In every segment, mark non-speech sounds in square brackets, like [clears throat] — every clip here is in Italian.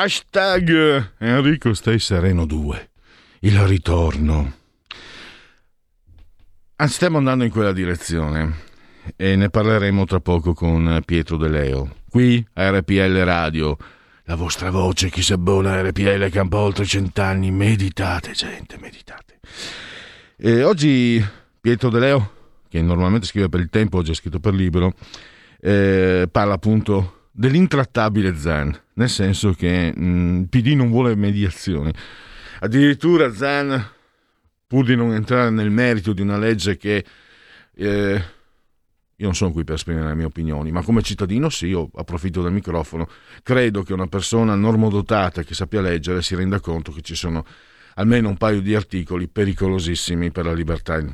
Hashtag Enrico stai sereno 2. Il ritorno. Ah, stiamo andando in quella direzione e ne parleremo tra poco con Pietro De Leo. Qui a RPL Radio, la vostra voce, chi si abbona a RPL campa oltre cent'anni. Meditate, gente, meditate. E oggi Pietro De Leo, che normalmente scrive per il tempo, oggi ha scritto per libro, eh, parla appunto dell'intrattabile Zan, nel senso che mm, PD non vuole mediazioni. Addirittura Zan, pur di non entrare nel merito di una legge che eh, io non sono qui per esprimere le mie opinioni, ma come cittadino sì, io approfitto del microfono, credo che una persona normodotata che sappia leggere si renda conto che ci sono almeno un paio di articoli pericolosissimi per la libertà.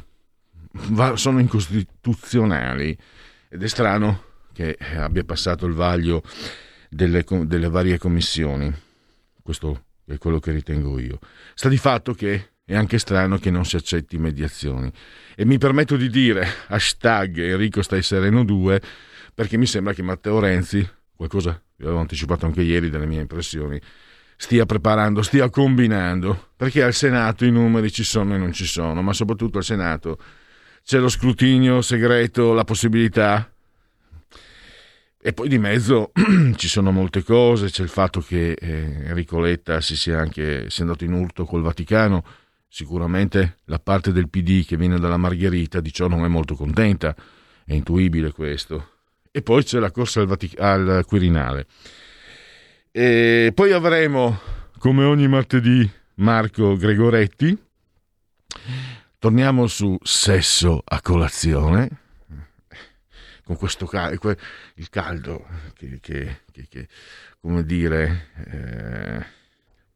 Sono incostituzionali ed è strano che abbia passato il vaglio delle, delle varie commissioni. Questo è quello che ritengo io. Sta di fatto che è anche strano che non si accetti mediazioni. E mi permetto di dire hashtag Enrico stai sereno 2 perché mi sembra che Matteo Renzi, qualcosa vi avevo anticipato anche ieri dalle mie impressioni, stia preparando, stia combinando, perché al Senato i numeri ci sono e non ci sono, ma soprattutto al Senato c'è lo scrutinio segreto, la possibilità e poi di mezzo [clears throat] ci sono molte cose, c'è il fatto che eh, Enrico Letta si sia anche sia andato in urto col Vaticano, sicuramente la parte del PD che viene dalla Margherita di ciò non è molto contenta, è intuibile questo. E poi c'è la corsa al, Vatic- al Quirinale. E poi avremo, come ogni martedì, Marco Gregoretti. Torniamo su sesso a colazione con questo caldo, il caldo che, che, che, che come dire, eh,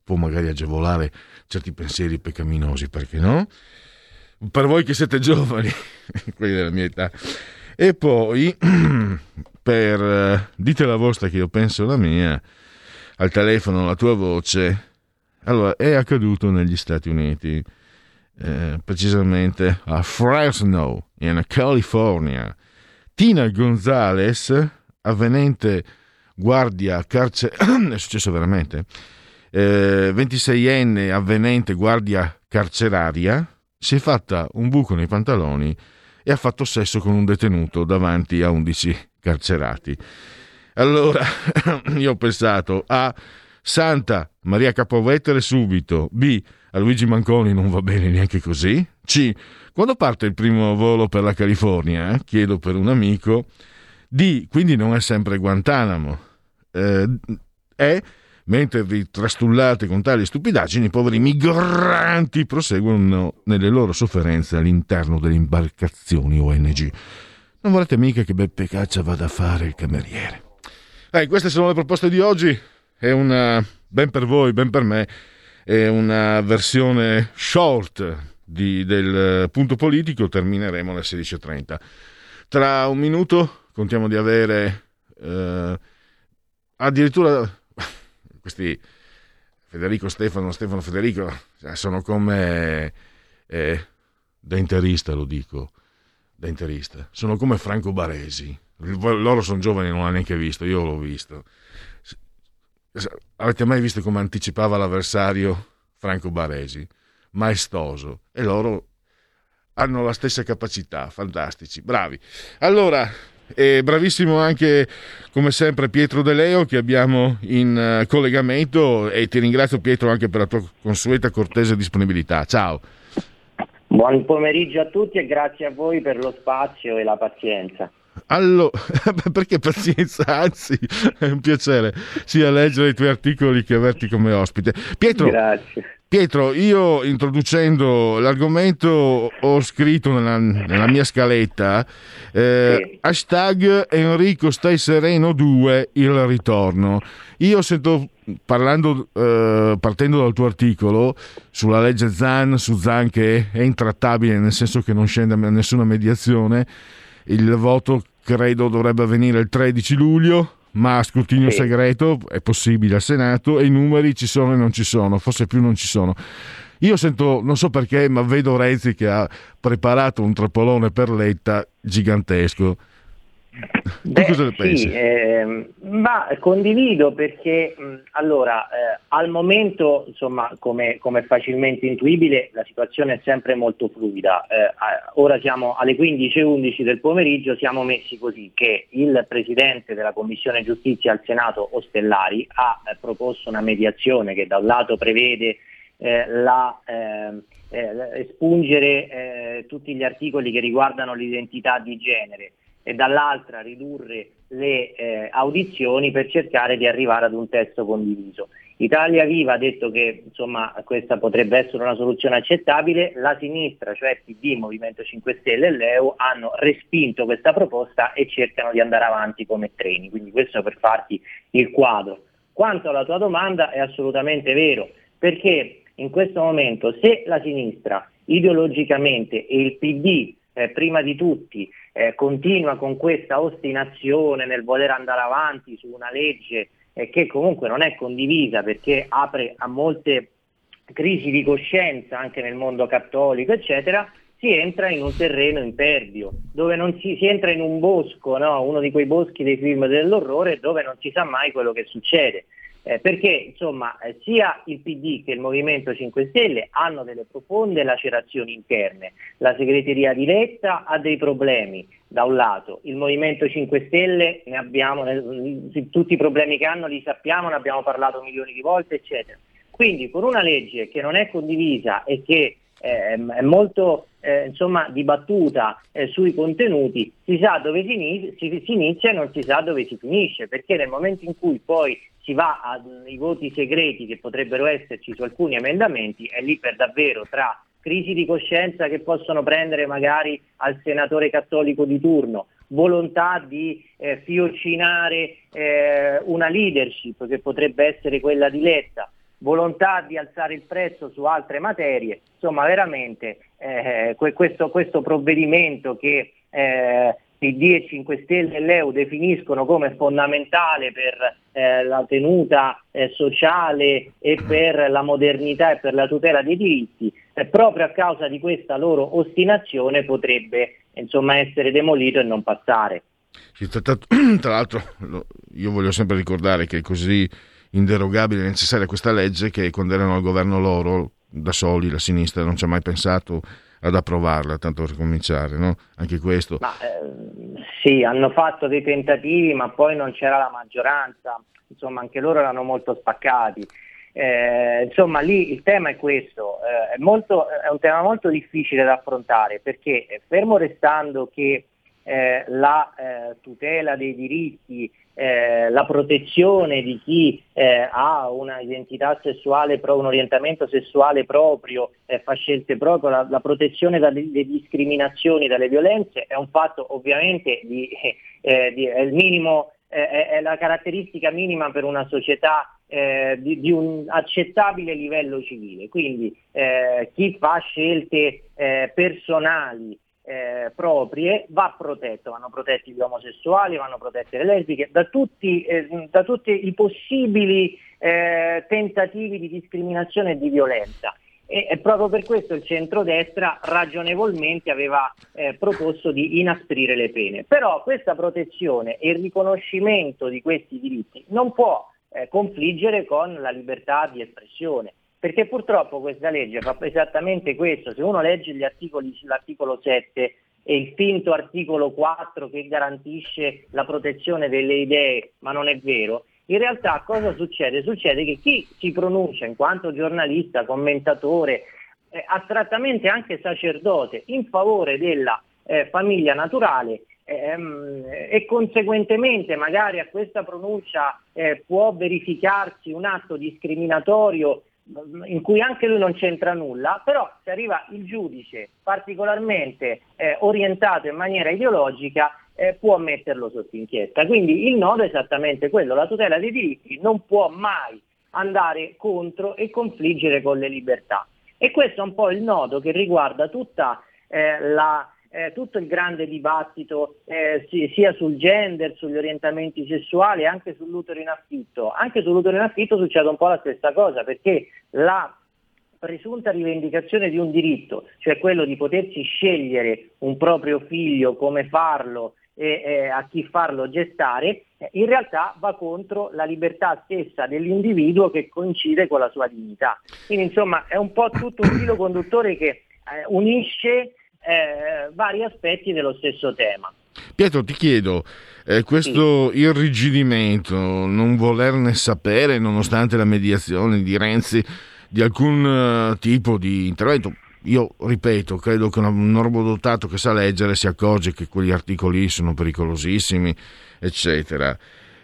può magari agevolare certi pensieri peccaminosi, perché no? Per voi che siete giovani, [laughs] quelli della mia età. E poi, [clears throat] per eh, dite la vostra che io penso la mia, al telefono la tua voce. Allora, è accaduto negli Stati Uniti, eh, precisamente a Fresno, in California Tina Gonzalez, avvenente guardia carceraria, [clears throat] è successo veramente, eh, 26enne avvenente guardia carceraria, si è fatta un buco nei pantaloni e ha fatto sesso con un detenuto davanti a 11 carcerati. Allora, [clears throat] io ho pensato A. Santa Maria Capovetere subito, B. A Luigi Manconi non va bene neanche così, C. Quando parte il primo volo per la California, eh, chiedo per un amico, D, quindi non è sempre Guantanamo, eh, è mentre vi trastullate con tali stupidaggini, i poveri migranti proseguono nelle loro sofferenze all'interno delle imbarcazioni ONG. Non volete mica che Beppe Caccia vada a fare il cameriere. Eh, queste sono le proposte di oggi. È una, ben per voi, ben per me, è una versione short di, del punto politico termineremo alle 16.30. Tra un minuto contiamo di avere eh, addirittura [laughs] questi Federico Stefano, Stefano Federico eh, sono come eh, da interista lo dico, da interista, sono come Franco Baresi. Loro sono giovani, non l'hanno neanche visto, io l'ho visto. Avete mai visto come anticipava l'avversario Franco Baresi? maestoso e loro hanno la stessa capacità, fantastici, bravi. Allora, e bravissimo anche come sempre Pietro De Leo che abbiamo in uh, collegamento e ti ringrazio Pietro anche per la tua consueta cortese disponibilità. Ciao. Buon pomeriggio a tutti e grazie a voi per lo spazio e la pazienza. Allora, [laughs] perché pazienza, anzi, è un piacere sia leggere i tuoi articoli che averti come ospite. Pietro, Grazie. Pietro, io introducendo l'argomento ho scritto nella, nella mia scaletta eh, Sì. hashtag Enrico stai sereno 2 il ritorno. Io sento parlando, eh, partendo dal tuo articolo sulla legge Zan, su Zan che è intrattabile nel senso che non scende a nessuna mediazione, il voto credo dovrebbe avvenire il 13 luglio, ma a scrutinio Sì. segreto è possibile al Senato e i numeri ci sono e non ci sono, forse più non ci sono. Io sento, non so perché, ma vedo Renzi che ha preparato un trappolone per Letta gigantesco. Tu Beh, cosa ne pensi? Sì, ehm, ma condivido perché mh, allora eh, al momento, insomma, come, come è facilmente intuibile, la situazione è sempre molto fluida. Eh, ora siamo alle 15.11 del pomeriggio, siamo messi così che il Presidente della Commissione Giustizia al Senato, Ostellari, ha eh, proposto una mediazione che da un lato prevede eh, la, ehm, eh, espungere eh, tutti gli articoli che riguardano l'identità di genere e dall'altra ridurre le eh, audizioni per cercare di arrivare ad un testo condiviso. Italia Viva ha detto che insomma, questa potrebbe essere una soluzione accettabile, la sinistra, cioè PD, Movimento 5 Stelle e l'EU, hanno respinto questa proposta e cercano di andare avanti come treni, quindi questo per farti il quadro. Quanto alla tua domanda è assolutamente vero, perché in questo momento se la sinistra ideologicamente e il PD eh, prima di tutti eh, continua con questa ostinazione nel voler andare avanti su una legge eh, che comunque non è condivisa perché apre a molte crisi di coscienza anche nel mondo cattolico, eccetera, si entra in un terreno impervio, dove non si, si entra in un bosco, no? uno di quei boschi dei film dell'orrore, dove non si sa mai quello che succede. Eh, perché insomma eh, sia il PD che il Movimento 5 Stelle hanno delle profonde lacerazioni interne. La segreteria di Letta ha dei problemi da un lato, il Movimento 5 Stelle ne abbiamo, ne- tutti i problemi che hanno li sappiamo, ne abbiamo parlato milioni di volte, eccetera. Quindi con una legge che non è condivisa e che eh, è molto eh, insomma, dibattuta eh, sui contenuti, si sa dove si inizia e non si sa dove si finisce, perché nel momento in cui poi si va ai voti segreti che potrebbero esserci su alcuni emendamenti, è lì per davvero tra crisi di coscienza che possono prendere magari al senatore cattolico di turno, volontà di eh, fiocinare eh, una leadership che potrebbe essere quella di Letta, volontà di alzare il prezzo su altre materie, insomma veramente eh, que- questo, questo provvedimento che eh, PD e 5 Stelle e l'EU definiscono come fondamentale per eh, la tenuta eh, sociale e per la modernità e per la tutela dei diritti, eh, proprio a causa di questa loro ostinazione potrebbe insomma, essere demolito e non passare. [clears throat] Tra, l'altro, io voglio sempre ricordare che è così inderogabile e necessaria questa legge che quando erano al governo loro, da soli, la sinistra non ci ha mai pensato ad approvarla, tanto per cominciare, no? Anche questo. Ma, eh, sì, hanno fatto dei tentativi, ma poi non c'era la maggioranza, insomma anche loro erano molto spaccati. Eh, insomma, lì il tema è questo, eh, è, molto- è un tema molto difficile da affrontare perché eh, fermo restando che eh, la eh, tutela dei diritti, eh, la protezione di chi eh, ha una identità sessuale, un orientamento sessuale proprio, eh, fa scelte proprio, la, la protezione dalle, discriminazioni, dalle violenze è un fatto ovviamente di, eh, di- è minimo, è la caratteristica minima per una società eh, di, di un accettabile livello civile. Quindi eh, chi fa scelte eh, personali eh, proprie va protetto, vanno protetti gli omosessuali, vanno protette le lesbiche, da tutti, eh, da tutti i possibili eh, tentativi di discriminazione e di violenza. E, e proprio per questo il centrodestra ragionevolmente aveva eh, proposto di inasprire le pene. Però questa protezione e il riconoscimento di questi diritti non può eh, confliggere con la libertà di espressione. Perché purtroppo questa legge fa esattamente questo, se uno legge gli articoli sull'articolo 7 e il finto articolo 4 che garantisce la protezione delle idee, ma non è vero, in realtà cosa succede? Succede che chi si pronuncia in quanto giornalista, commentatore, eh, astrattamente anche sacerdote in favore della eh, famiglia naturale ehm, e conseguentemente magari a questa pronuncia eh, può verificarsi un atto discriminatorio in cui anche lui non c'entra nulla, però se arriva il giudice particolarmente eh, orientato in maniera ideologica eh, può metterlo sotto inchiesta. Quindi il nodo è esattamente quello, la tutela dei diritti non può mai andare contro e confliggere con le libertà. E questo è un po' il nodo che riguarda tutta eh, la, eh, tutto il grande dibattito eh, sia sul gender, sugli orientamenti sessuali, anche sull'utero in affitto. Anche sull'utero in affitto succede un po' la stessa cosa, perché la presunta rivendicazione di un diritto, cioè quello di potersi scegliere un proprio figlio, come farlo e eh, a chi farlo gestare, in realtà va contro la libertà stessa dell'individuo che coincide con la sua dignità. Quindi insomma è un po' tutto un filo conduttore che eh, unisce eh, vari aspetti dello stesso tema. Pietro, ti chiedo, eh, questo sì. irrigidimento, non volerne sapere, nonostante la mediazione di Renzi, di alcun uh, tipo di intervento, io ripeto, credo che un normodotato che sa leggere si accorge che quegli articoli sono pericolosissimi, eccetera.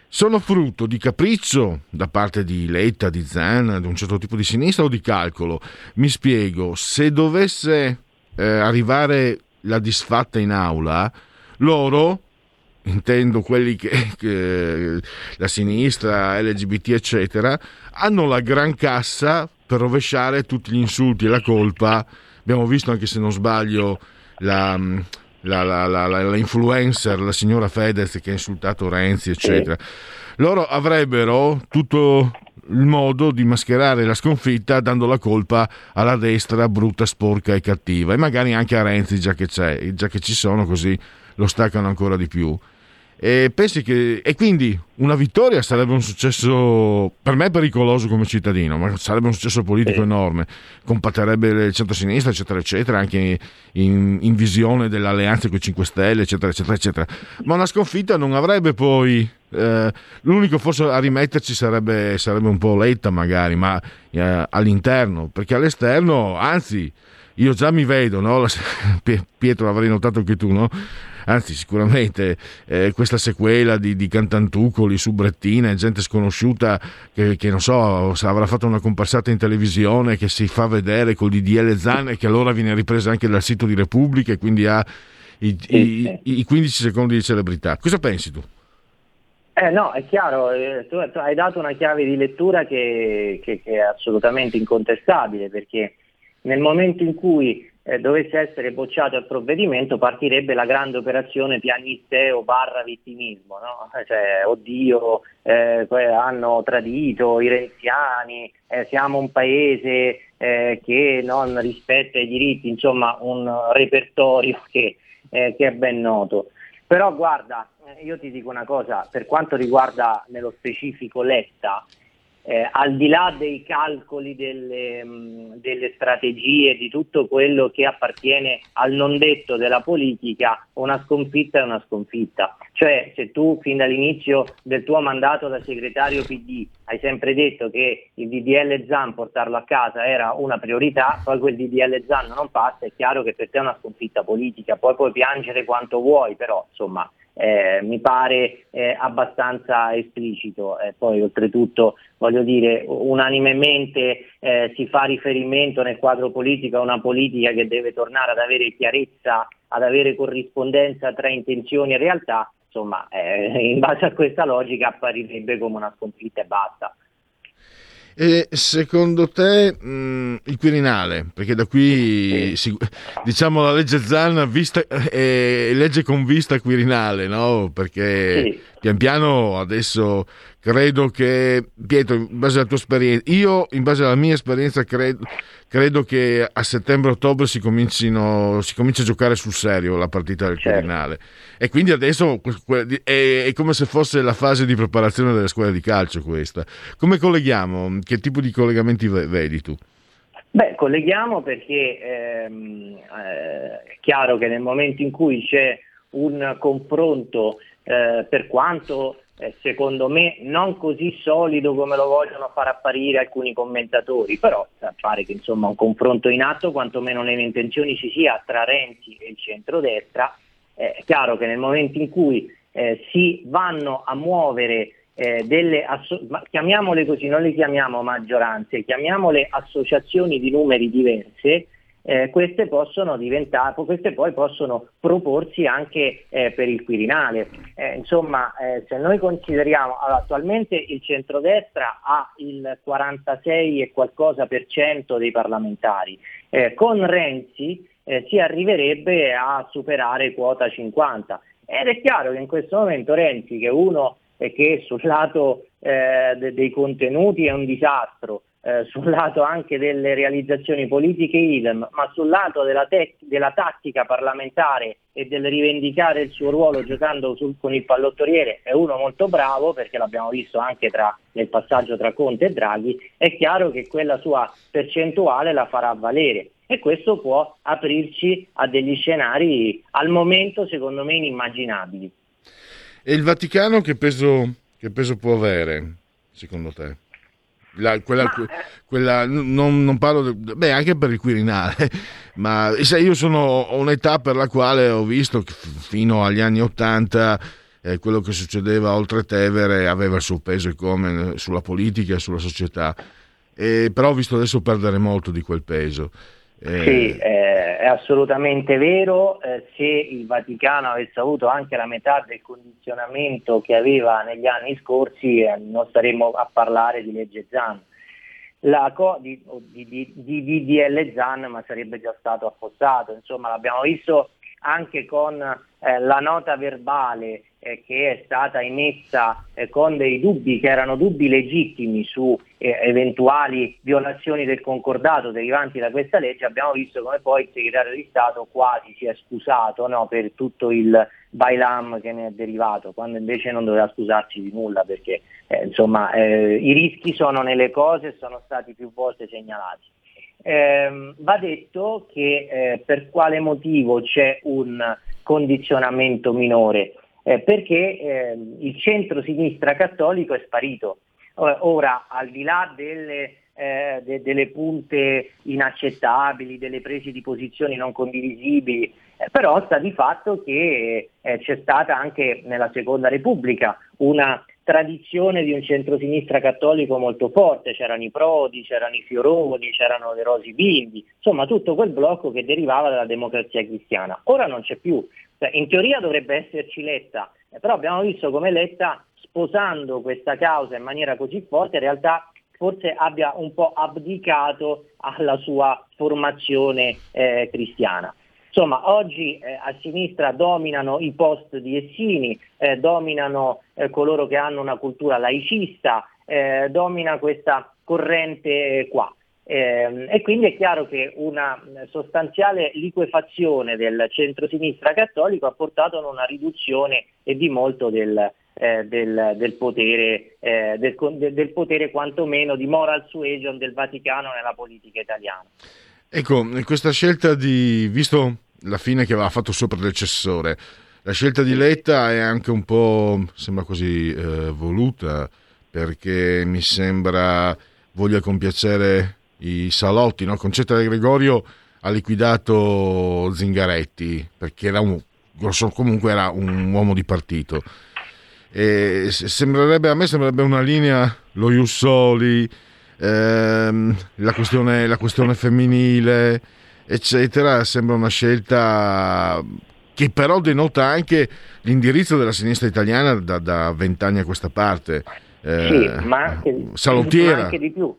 Sono frutto di capriccio da parte di Letta, di Zan, di un certo tipo di sinistra o di calcolo? Mi spiego, se dovesse eh, arrivare la disfatta in aula, loro, intendo quelli che, che la sinistra, LGBT, eccetera, hanno la gran cassa per rovesciare tutti gli insulti e la colpa. Abbiamo visto anche se non sbaglio la, la, la, la influencer, la signora Fedez che ha insultato Renzi, eccetera. Loro avrebbero tutto il modo di mascherare la sconfitta dando la colpa alla destra brutta, sporca e cattiva e magari anche a Renzi già che c'è, già che ci sono così lo staccano ancora di più. E, pensi che, e quindi una vittoria sarebbe un successo per me pericoloso come cittadino, ma sarebbe un successo politico enorme, compatterebbe il centro-sinistra, eccetera, eccetera, anche in, in visione dell'alleanza con i 5 Stelle, eccetera, eccetera, eccetera. Ma una sconfitta non avrebbe poi. Eh, l'unico forse a rimetterci sarebbe, sarebbe un po' Letta, magari, ma eh, all'interno, perché all'esterno, anzi, io già mi vedo, no? [laughs] Pietro, l'avrei notato anche tu, no? anzi sicuramente eh, questa sequela di, di cantantucoli su Brettina e gente sconosciuta che, che, non so avrà fatto una comparsata in televisione che si fa vedere col DDL Zan e che allora viene ripresa anche dal sito di Repubblica e quindi ha i, i, i 15 secondi di celebrità cosa pensi tu? Eh no, è chiaro, eh, tu, tu, hai dato una chiave di lettura che, che, che, è assolutamente incontestabile perché nel momento in cui eh, dovesse essere bocciato il provvedimento partirebbe la grande operazione pianisteo barra vittimismo, no? cioè, oddio, eh, hanno tradito i renziani, eh, siamo un paese eh, che non rispetta i diritti, insomma un repertorio [laughs] che, eh, che è ben noto. Però guarda, eh, io ti dico una cosa, per quanto riguarda nello specifico Letta, eh, al di là dei calcoli delle, mm, delle, strategie, di tutto quello che appartiene al non detto della politica, una sconfitta è una sconfitta. Cioè se tu fin dall'inizio del tuo mandato da segretario PD hai sempre detto che il DDL ZAN portarlo a casa era una priorità, poi quel DDL ZAN non passa, è chiaro che per te è una sconfitta politica, poi puoi piangere quanto vuoi, però insomma eh, mi pare eh, abbastanza esplicito. Eh, poi oltretutto voglio dire unanimemente eh, si fa riferimento nel quadro politico a una politica che deve tornare ad avere chiarezza, ad avere corrispondenza tra intenzioni e realtà, insomma eh, [laughs] in base a questa logica apparirebbe come una sconfitta e basta. E secondo te mh, mm, il Quirinale, perché da qui si, diciamo la legge Zan vista, eh, legge con vista Quirinale, no? Perché sì. pian piano adesso credo che, Pietro, in base alla tua esperienza, io in base alla mia esperienza credo, credo che a settembre-ottobre si, si cominci a giocare sul serio la partita del certo. Quirinale. E quindi adesso è, è, come se fosse la fase di preparazione delle scuole di calcio questa. Come colleghiamo? Che tipo di collegamenti vedi tu? Beh, colleghiamo perché ehm, eh, è chiaro che nel momento in cui c'è un confronto, eh, per quanto eh, secondo me non così solido come lo vogliono far apparire alcuni commentatori, però pare che insomma un confronto in atto, quantomeno nelle intenzioni ci sia tra Renzi e il centrodestra. Eh, è chiaro che nel momento in cui eh, si vanno a muovere eh, delle asso- chiamiamole così, non le chiamiamo maggioranze, chiamiamole associazioni di numeri diverse, eh, queste possono queste poi possono proporsi anche eh, per il Quirinale. Eh, insomma, eh, se noi consideriamo, allora, attualmente il centrodestra ha il 46 e qualcosa per cento dei parlamentari, eh, con Renzi eh, si arriverebbe a superare quota 50 ed è chiaro che in questo momento Renzi, che uno che sul lato de- dei contenuti è un disastro, eh, sul lato anche delle realizzazioni politiche idem, ma sul lato della, te- della, tattica parlamentare e del rivendicare il suo ruolo giocando sul- con il pallottoriere è uno molto bravo, perché l'abbiamo visto anche tra, nel passaggio tra Conte e Draghi, è chiaro che quella sua percentuale la farà valere e questo può aprirci a degli scenari al momento secondo me inimmaginabili. E il Vaticano che peso, che peso può avere, secondo te? La, quella, ma, eh. quella, non, non, parlo, de, beh, anche per il Quirinale, [laughs] ma sai, io sono, ho un'età per la quale ho visto che fino agli anni Ottanta eh, quello che succedeva oltre Tevere aveva il suo peso e come sulla politica e sulla società, eh, però ho visto adesso perdere molto di quel peso. Eh, sì, è assolutamente vero. Eh, se il Vaticano avesse avuto anche la metà del condizionamento che aveva negli anni scorsi, eh, non staremmo a parlare di legge Zan. Co- di, di, di, di DDL Zan, ma sarebbe già stato affossato. Insomma, l'abbiamo visto anche con eh, la nota verbale eh, che è stata emessa eh, con dei dubbi che erano dubbi legittimi su eh, eventuali violazioni del concordato derivanti da questa legge, abbiamo visto come poi il segretario di Stato quasi si è scusato no, per tutto il bailam che ne è derivato, quando invece non doveva scusarsi di nulla perché eh, insomma, eh, i rischi sono nelle cose e sono stati più volte segnalati. Eh, va detto che eh, per quale motivo c'è un condizionamento minore? Eh, perché ehm, il centro-sinistra cattolico è sparito. Ora, al di là delle, eh, de- delle punte inaccettabili, delle prese di posizioni non condivisibili, eh, però sta di fatto che eh, c'è stata anche nella Seconda Repubblica una tradizione di un centrosinistra cattolico molto forte, c'erano i Prodi, c'erano i Fioroni, c'erano le Rosi Bindi, insomma tutto quel blocco che derivava dalla democrazia cristiana. Ora non c'è più, cioè, in teoria dovrebbe esserci Letta, eh, però abbiamo visto come Letta sposando questa causa in maniera così forte in realtà forse abbia un po' abdicato alla sua formazione eh, cristiana. Insomma, oggi eh, a sinistra dominano i post di Essini, eh, dominano eh, coloro che hanno una cultura laicista, eh, domina questa corrente qua. Eh, e quindi è chiaro che una sostanziale liquefazione del centro-sinistra cattolico ha portato a una riduzione e di molto del, eh, del, del, potere, eh, del, del, potere, quantomeno di moral suasion del Vaticano nella politica italiana. Ecco, questa scelta di, visto la fine che aveva fatto il suo predecessore. La scelta di Letta è anche un po', sembra così, eh, voluta, perché mi sembra voglia compiacere i salotti. No? Concetta De Gregorio ha liquidato Zingaretti, perché era un, comunque era un uomo di partito. E sembrerebbe, a me sembrerebbe una linea, lo Jussoli, ehm, la, questione, la questione femminile eccetera, sembra una scelta che però denota anche l'indirizzo della sinistra italiana da vent'anni a questa parte. Eh, sì, ma anche, salottiera. Ma anche di più.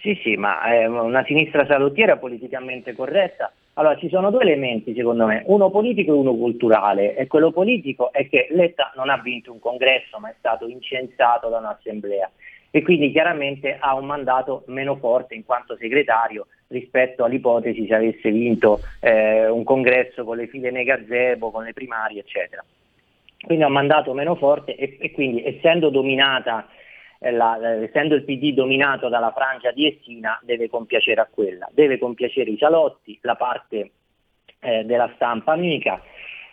Sì, sì, ma è una sinistra salottiera politicamente corretta. Allora, ci sono due elementi secondo me, uno politico e uno culturale. E quello politico è che Letta non ha vinto un congresso, ma è stato incensato da un'assemblea e quindi chiaramente ha un mandato meno forte in quanto segretario rispetto all'ipotesi se avesse vinto eh, un congresso con le file nega gazebo, con le primarie, eccetera. Quindi ha un mandato meno forte e, e quindi essendo dominata eh, la, eh, essendo il PD dominato dalla frangia di Essina, deve compiacere a quella, deve compiacere i salotti, la parte eh, della stampa amica.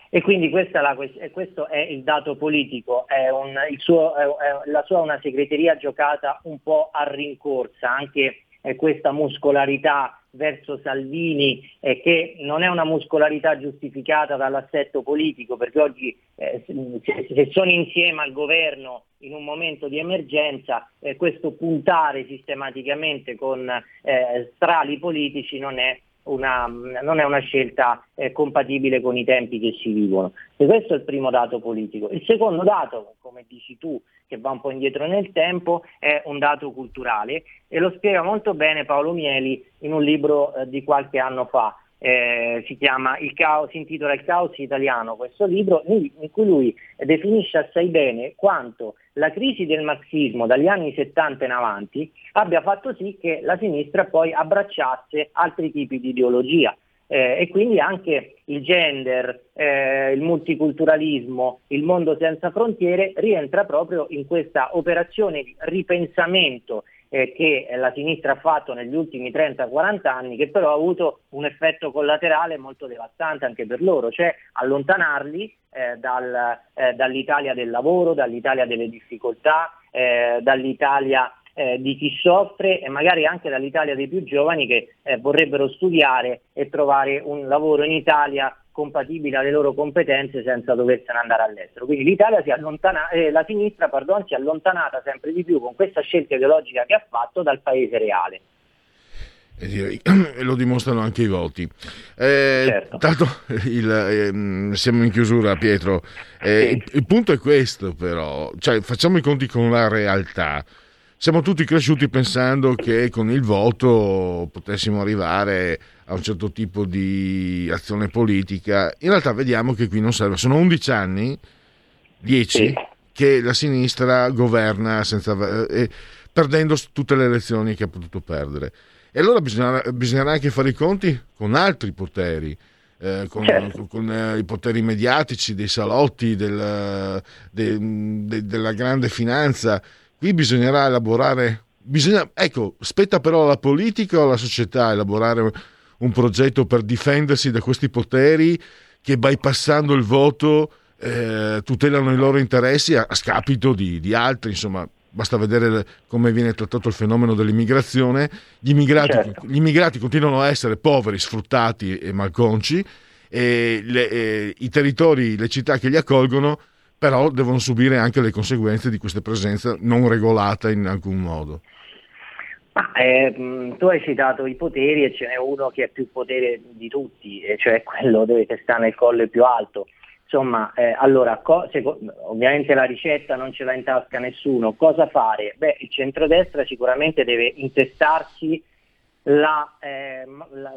E quindi è la, questo è il dato politico, è un, suo, è, la sua una segreteria giocata un po' a rincorsa, anche questa muscolarità verso Salvini eh, che non è una muscolarità giustificata dall'assetto politico perché oggi eh, se sono insieme al governo in un momento di emergenza eh, questo puntare sistematicamente con eh, strali politici non è una, non è una scelta eh, compatibile con i tempi che si vivono. E questo è il primo dato politico. Il secondo dato, come dici tu, che va un po' indietro nel tempo, è un dato culturale e lo spiega molto bene Paolo Mieli in un libro eh, di qualche anno fa eh, si, chiama il caos, si intitola Il caos italiano questo libro, in cui lui definisce assai bene quanto la crisi del marxismo dagli anni 70 in avanti abbia fatto sì che la sinistra poi abbracciasse altri tipi di ideologia. Eh, e quindi anche il gender, eh, il multiculturalismo, il mondo senza frontiere rientra proprio in questa operazione di ripensamento eh, che la sinistra ha fatto negli ultimi 30-40 anni, che però ha avuto un effetto collaterale molto devastante anche per loro, cioè allontanarli eh, dal, eh, dall'Italia del lavoro, dall'Italia delle difficoltà, eh, dall'Italia eh, di chi soffre e magari anche dall'Italia dei più giovani che eh, vorrebbero studiare e trovare un lavoro in Italia compatibile alle loro competenze senza doversene andare all'estero. Quindi l'Italia si allontana, eh, la sinistra pardon, si è allontanata sempre di più con questa scelta ideologica che ha fatto dal paese reale. E lo dimostrano anche i voti. Eh, certo. Tanto il, eh, siamo in chiusura, Pietro. Eh, sì. il, il, punto è questo, però, cioè, facciamo i conti con la realtà. Siamo tutti cresciuti pensando che con il voto potessimo arrivare a un certo tipo di azione politica. In realtà vediamo che qui non serve. Sono 11 anni, 10, sì. che la sinistra governa senza, eh, perdendo tutte le elezioni che ha potuto perdere. E allora bisognerà, bisognerà anche fare i conti con altri poteri. Eh, con, certo. con eh, i poteri mediatici dei salotti del, de, de, della grande finanza qui bisognerà elaborare bisogna, ecco spetta però alla politica o alla società elaborare un progetto per difendersi da questi poteri che bypassando il voto eh, tutelano i loro interessi a, a scapito di, di, altri, insomma basta vedere come viene trattato il fenomeno dell'immigrazione, gli immigrati, certo. gli immigrati continuano a essere poveri, sfruttati e malconci e le, e i territori, le città che li accolgono però devono subire anche le conseguenze di questa presenza non regolata in alcun modo. Ma, eh, tu hai citato i poteri e ce n'è uno che ha più potere di tutti, cioè quello che sta nel collo più alto. Insomma, eh, allora, co- se, ovviamente la ricetta non ce l'ha in tasca nessuno. Cosa fare? Beh, il centrodestra sicuramente deve intestarsi la, eh, la,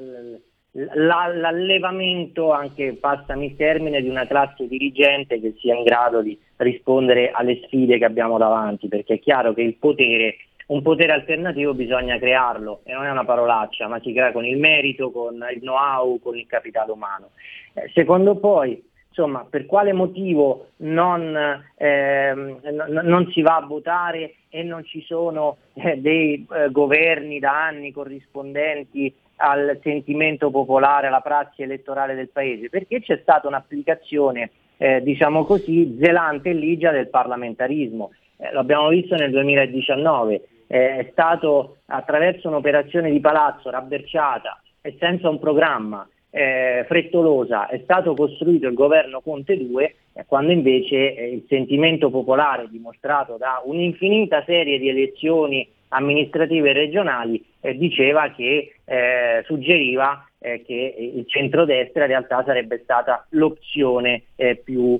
l'allevamento, anche passami il termine, di una classe dirigente che sia in grado di rispondere alle sfide che abbiamo davanti, perché è chiaro che il potere un potere alternativo bisogna crearlo e non è una parolaccia, ma si crea con il merito, con il know-how, con il capitale umano. Eh, secondo poi, insomma, per quale motivo non, eh, n- non, si va a votare e non ci sono eh, dei eh, governi da anni corrispondenti al sentimento popolare, alla prassi elettorale del Paese? Perché c'è stata un'applicazione, eh, diciamo così, zelante e ligia del parlamentarismo. Eh, lo abbiamo visto nel 2019 eh, è stato attraverso un'operazione di palazzo rabberciata e senza un programma eh, frettolosa è stato costruito il governo Conte 2 eh, quando invece eh, il sentimento popolare dimostrato da un'infinita serie di elezioni amministrative regionali eh, diceva che eh, suggeriva che il centrodestra in realtà sarebbe stata l'opzione più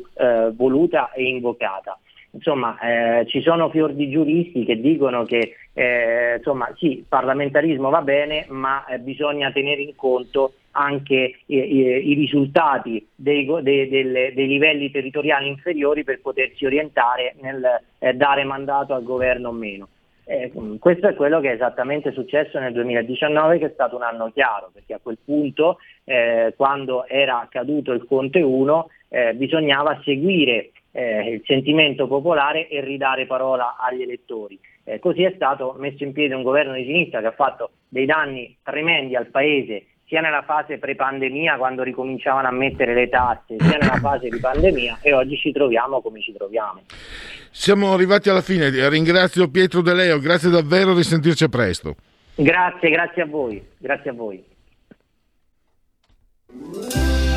voluta e invocata. Insomma, eh, ci sono fior di giuristi che dicono che eh, insomma, sì, il parlamentarismo va bene, ma eh, bisogna tenere in conto anche i, i, i risultati dei, dei, dei, dei, livelli territoriali inferiori per potersi orientare nel eh, dare mandato al governo o meno. Eh, questo è quello che è esattamente successo nel 2019, che è stato un anno chiaro, perché a quel punto, eh, quando era accaduto il Conte 1, eh, bisognava seguire eh, il sentimento popolare e ridare parola agli elettori. Eh, così è stato messo in piedi un governo di sinistra che ha fatto dei danni tremendi al Paese sia nella fase pre-pandemia quando ricominciavano a mettere le tasse, sia nella fase di pandemia e oggi ci troviamo come ci troviamo. Siamo arrivati alla fine, ringrazio Pietro De Leo, grazie davvero, risentirci presto. Grazie, grazie a voi, grazie a voi.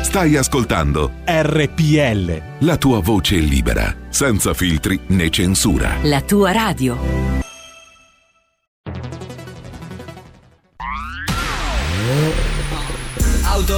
Stai ascoltando RPL. La tua voce libera, senza filtri né censura. La tua radio.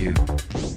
You.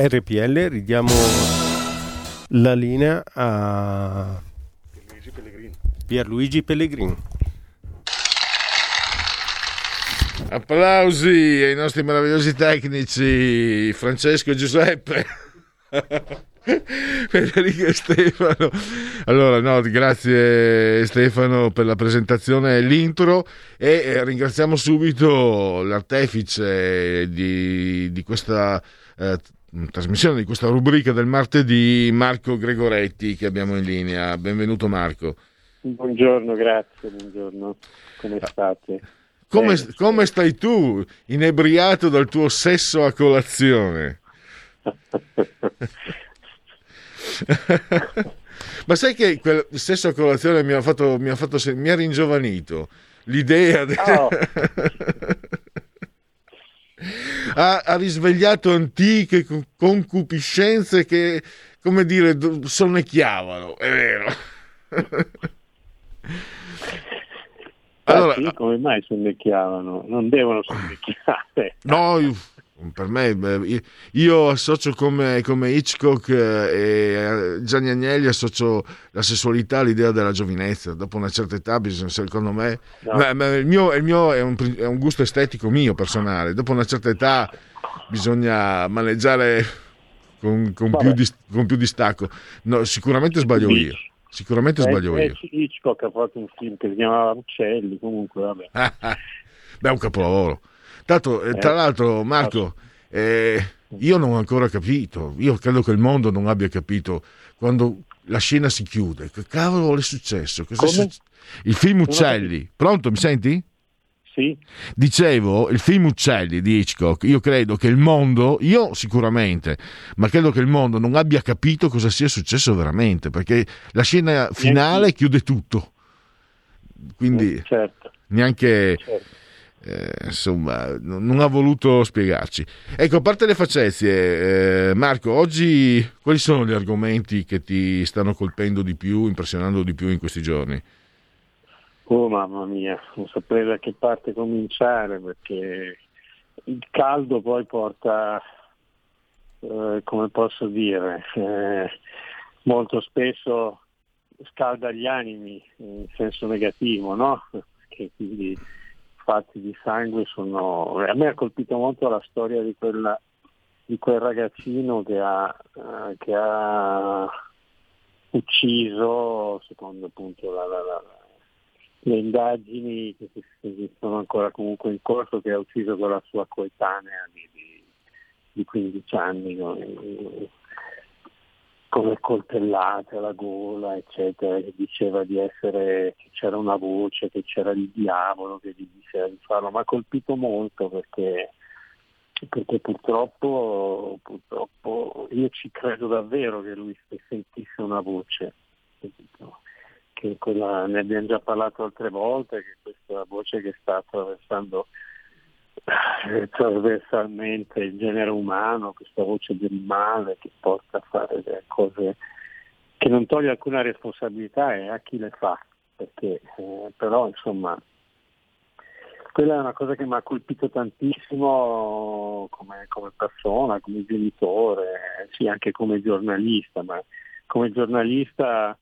RPL, ridiamo la linea a Pierluigi Pellegrini. Applausi ai nostri meravigliosi tecnici Francesco e Giuseppe. [laughs] Federico e Stefano. Allora, no, grazie Stefano per la presentazione e l'intro e eh, ringraziamo subito l'artefice di, di questa eh, trasmissione, di questa rubrica del martedì, Marco Gregoretti che abbiamo in linea. Benvenuto Marco. Buongiorno, grazie, buongiorno. Come state? Come, come stai tu, inebriato dal tuo sesso a colazione? [laughs] Ma sai che quel sesso a colazione mi ha fatto, mi ha fatto mi ha ringiovanito l'idea de- Oh. Ha, ha risvegliato antiche con- concupiscenze che, come dire, sonnecchiavano, è vero. [laughs] Ah, Allora- come mai sonnecchiavano? Non devono sonnecchiare. No, io- Per me, io associo come, come Hitchcock eh, e eh, Gianni Agnelli associo la sessualità all'idea della giovinezza. Dopo una certa età, bisogna, secondo me, No. ma- ma il mio, il mio è, un, è un gusto estetico mio personale. Dopo una certa età bisogna maneggiare con, con più, dis- con più distacco. No, sicuramente sbaglio io. Sicuramente sbaglio Eh, io. eh, Hitchcock ha fatto un film che si chiamava Uccelli, comunque vabbè. [laughs] Beh, è un capolavoro. Tanto, eh, tra Eh. l'altro, Marco, eh, io non ho ancora capito, io credo che il mondo non abbia capito quando la scena si chiude. Che cavolo è successo? È Come? succe- Il film Uccelli. Pronto, mi senti? Sì. Dicevo, il film Uccelli di Hitchcock, io credo che il mondo, io sicuramente, ma credo che il mondo non abbia capito cosa sia successo veramente, perché la scena finale chiude tutto. Quindi Certo. neanche eh, insomma non ha voluto spiegarci ecco a parte le facezie eh, Marco oggi quali sono gli argomenti che ti stanno colpendo di più impressionando di più in questi giorni Oh mamma mia, non saprei da che parte cominciare perché il caldo poi porta, eh, come posso dire, eh, molto spesso scalda gli animi in senso negativo, no? Che quindi fatti di sangue sono... A me ha colpito molto la storia di, quella, di quel ragazzino che ha, eh, che ha ucciso, secondo appunto la- la- la, le indagini che, che sono ancora comunque in corso, che ha ucciso con la sua coetanea di, di, di 15 anni, con, con le coltellate alla gola, eccetera, che diceva di essere, che c'era una voce, che c'era il diavolo che gli diceva di farlo, ma ha colpito molto perché, perché purtroppo, purtroppo io ci credo davvero che lui sentisse una voce. che quella, ne abbiamo già parlato altre volte, che questa voce che sta attraversando trasversalmente il genere umano, questa voce del male che porta a fare delle cose che non toglie alcuna responsabilità e a chi le fa, perché eh, però insomma quella è una cosa che mi ha colpito tantissimo come, come persona, come genitore, sì anche come giornalista, ma come giornalista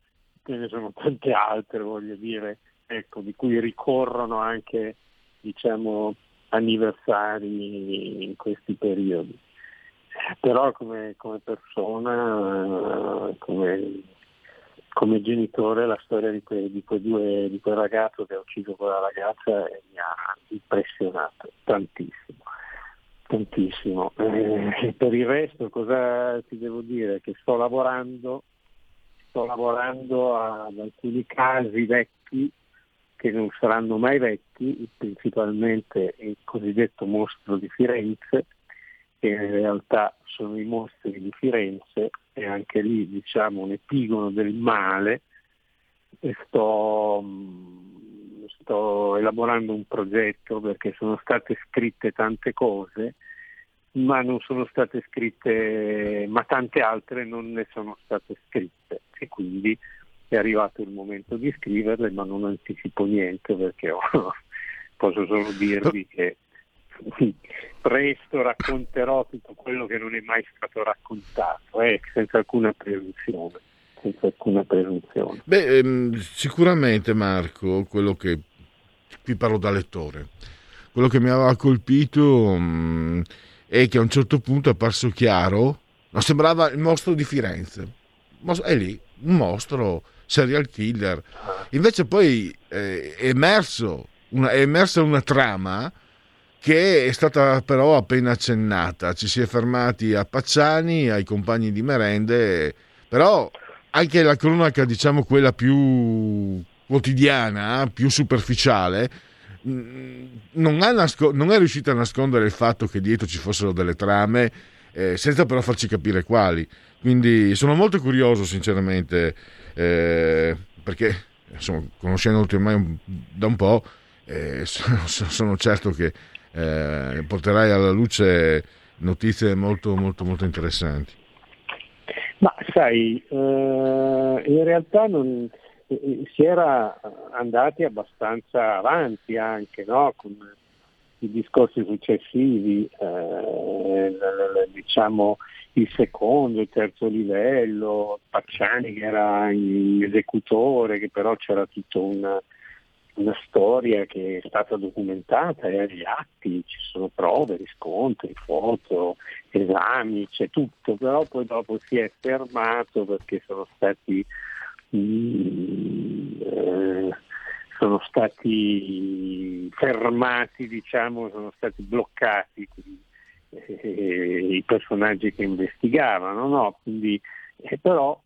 ce ne sono tante altre, voglio dire, ecco, di cui ricorrono anche diciamo, anniversari in questi periodi. Però come, come persona, come, come genitore, la storia di, que- di quei due, di quel ragazzo che ha ucciso quella ragazza mi ha impressionato tantissimo. Tantissimo. Eh, per il resto cosa ti devo dire? Che sto lavorando sto lavorando ad alcuni casi vecchi che non saranno mai vecchi, principalmente il cosiddetto mostro di Firenze, che in realtà sono i mostri di Firenze e anche lì diciamo un epigono del male. E sto, mm, sto elaborando un progetto perché sono state scritte tante cose ma non sono state scritte, ma tante altre non ne sono state scritte. E quindi è arrivato il momento di scriverle, ma non anticipo niente perché ho- [laughs] posso solo dirvi che presto racconterò tutto quello che non è mai stato raccontato, eh, senza alcuna presunzione. Senza alcuna presunzione. Beh, ehm, sicuramente Marco, quello che qui parlo da lettore, quello che mi aveva colpito mh, è che a un certo punto è apparso chiaro, no, sembrava il mostro di Firenze, è lì, un mostro, serial killer. Invece poi eh, è, emerso una, è emersa una trama che è stata però appena accennata. Ci si è fermati a Pacciani, ai compagni di merende, però anche la cronaca, diciamo quella più quotidiana, più superficiale, mh, non, nasco- non è riuscita a nascondere il fatto che dietro ci fossero delle trame, eh, senza però farci capire quali. Quindi sono molto curioso, sinceramente, eh, perché insomma, conoscendoti ormai da un po', eh, [laughs] sono, sono certo che eh, porterai alla luce notizie molto, molto, molto interessanti. Ma sai, eh, in realtà non, eh, si era andati abbastanza avanti anche no? con, i discorsi successivi, eh, diciamo il secondo, il terzo livello, Pacciani che era in esecutore, che però c'era tutta una, una storia che è stata documentata e agli atti, ci sono prove, riscontri, foto, esami, c'è tutto, però poi dopo si è fermato perché sono stati mm, eh, sono stati fermati, diciamo, sono stati bloccati eh, i personaggi che investigavano, no? Quindi, eh, però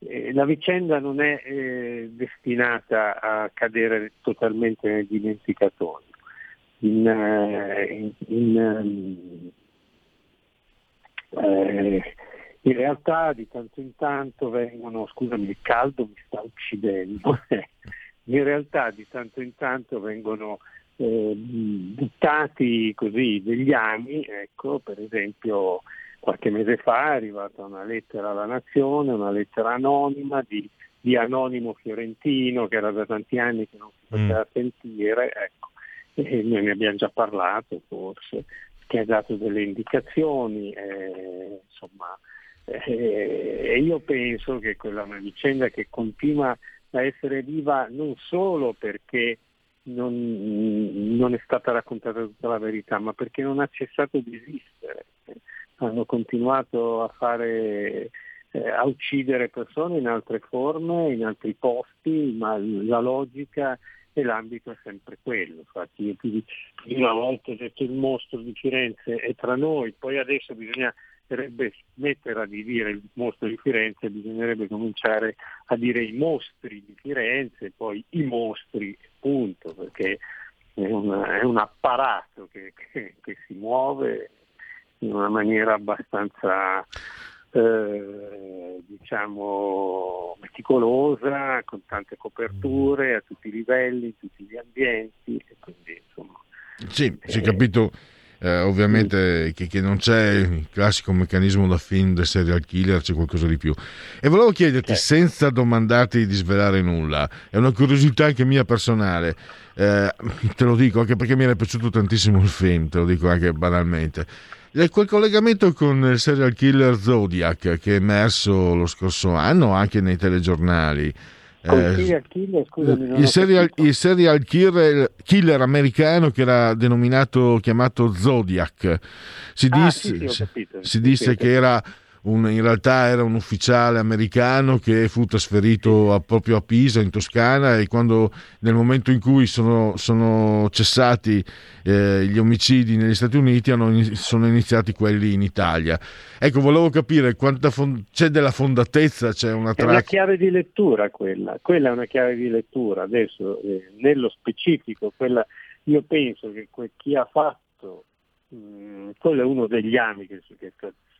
eh, la vicenda non è eh, destinata a cadere totalmente nel dimenticatoio. In, eh, in, in, eh, in realtà di tanto in tanto vengono, scusami, il caldo mi sta uccidendo, [laughs] in realtà di tanto in tanto vengono eh, buttati così degli anni, ecco, per esempio qualche mese fa è arrivata una lettera alla Nazione, una lettera anonima di, di Anonimo Fiorentino che era da tanti anni che non si faceva mm. sentire, ecco, e noi ne abbiamo già parlato forse, che ha dato delle indicazioni, eh, insomma, e io penso che quella è una vicenda che continua a essere viva non solo perché non, non, è stata raccontata tutta la verità, ma perché non ha cessato di esistere. Hanno continuato a fare eh, a uccidere persone in altre forme, in altri posti, ma la logica e l'ambito è sempre quello. Infatti io più di una volta ho detto il mostro di Firenze è tra noi, poi adesso bisogna bisognerebbe smettere di dire il mostro di Firenze, bisognerebbe cominciare a dire i mostri di Firenze, poi i mostri, punto, perché è, una, è un apparato che, che, che, si muove in una maniera abbastanza eh, diciamo meticolosa, con tante coperture a tutti i livelli, in tutti gli ambienti e quindi insomma sì, si è capito eh, ovviamente che, che, non c'è il classico meccanismo da film del serial killer, c'è qualcosa di più. E volevo chiederti, eh. senza domandarti di svelare nulla, è una curiosità anche mia personale, eh, te lo dico anche perché mi era piaciuto tantissimo il film, te lo dico anche banalmente. Quel collegamento con il serial killer Zodiac che è emerso lo scorso anno anche nei telegiornali, eh, killer, scusami, il, serial, il, serial, killer, killer, americano che era denominato, chiamato Zodiac. Si ah, disse, sì, sì, capito, si disse che era un, in realtà era un ufficiale americano che fu trasferito a, proprio a Pisa in Toscana e quando nel momento in cui sono, sono cessati eh, gli omicidi negli Stati Uniti hanno, sono iniziati quelli in Italia. Ecco, volevo capire quanta fond- c'è della fondatezza, c'è una traccia. È una chiave di lettura quella, quella è una chiave di lettura. Adesso, eh, nello specifico, quella, io penso che chi ha fatto, mm, quello è uno degli anni che, che,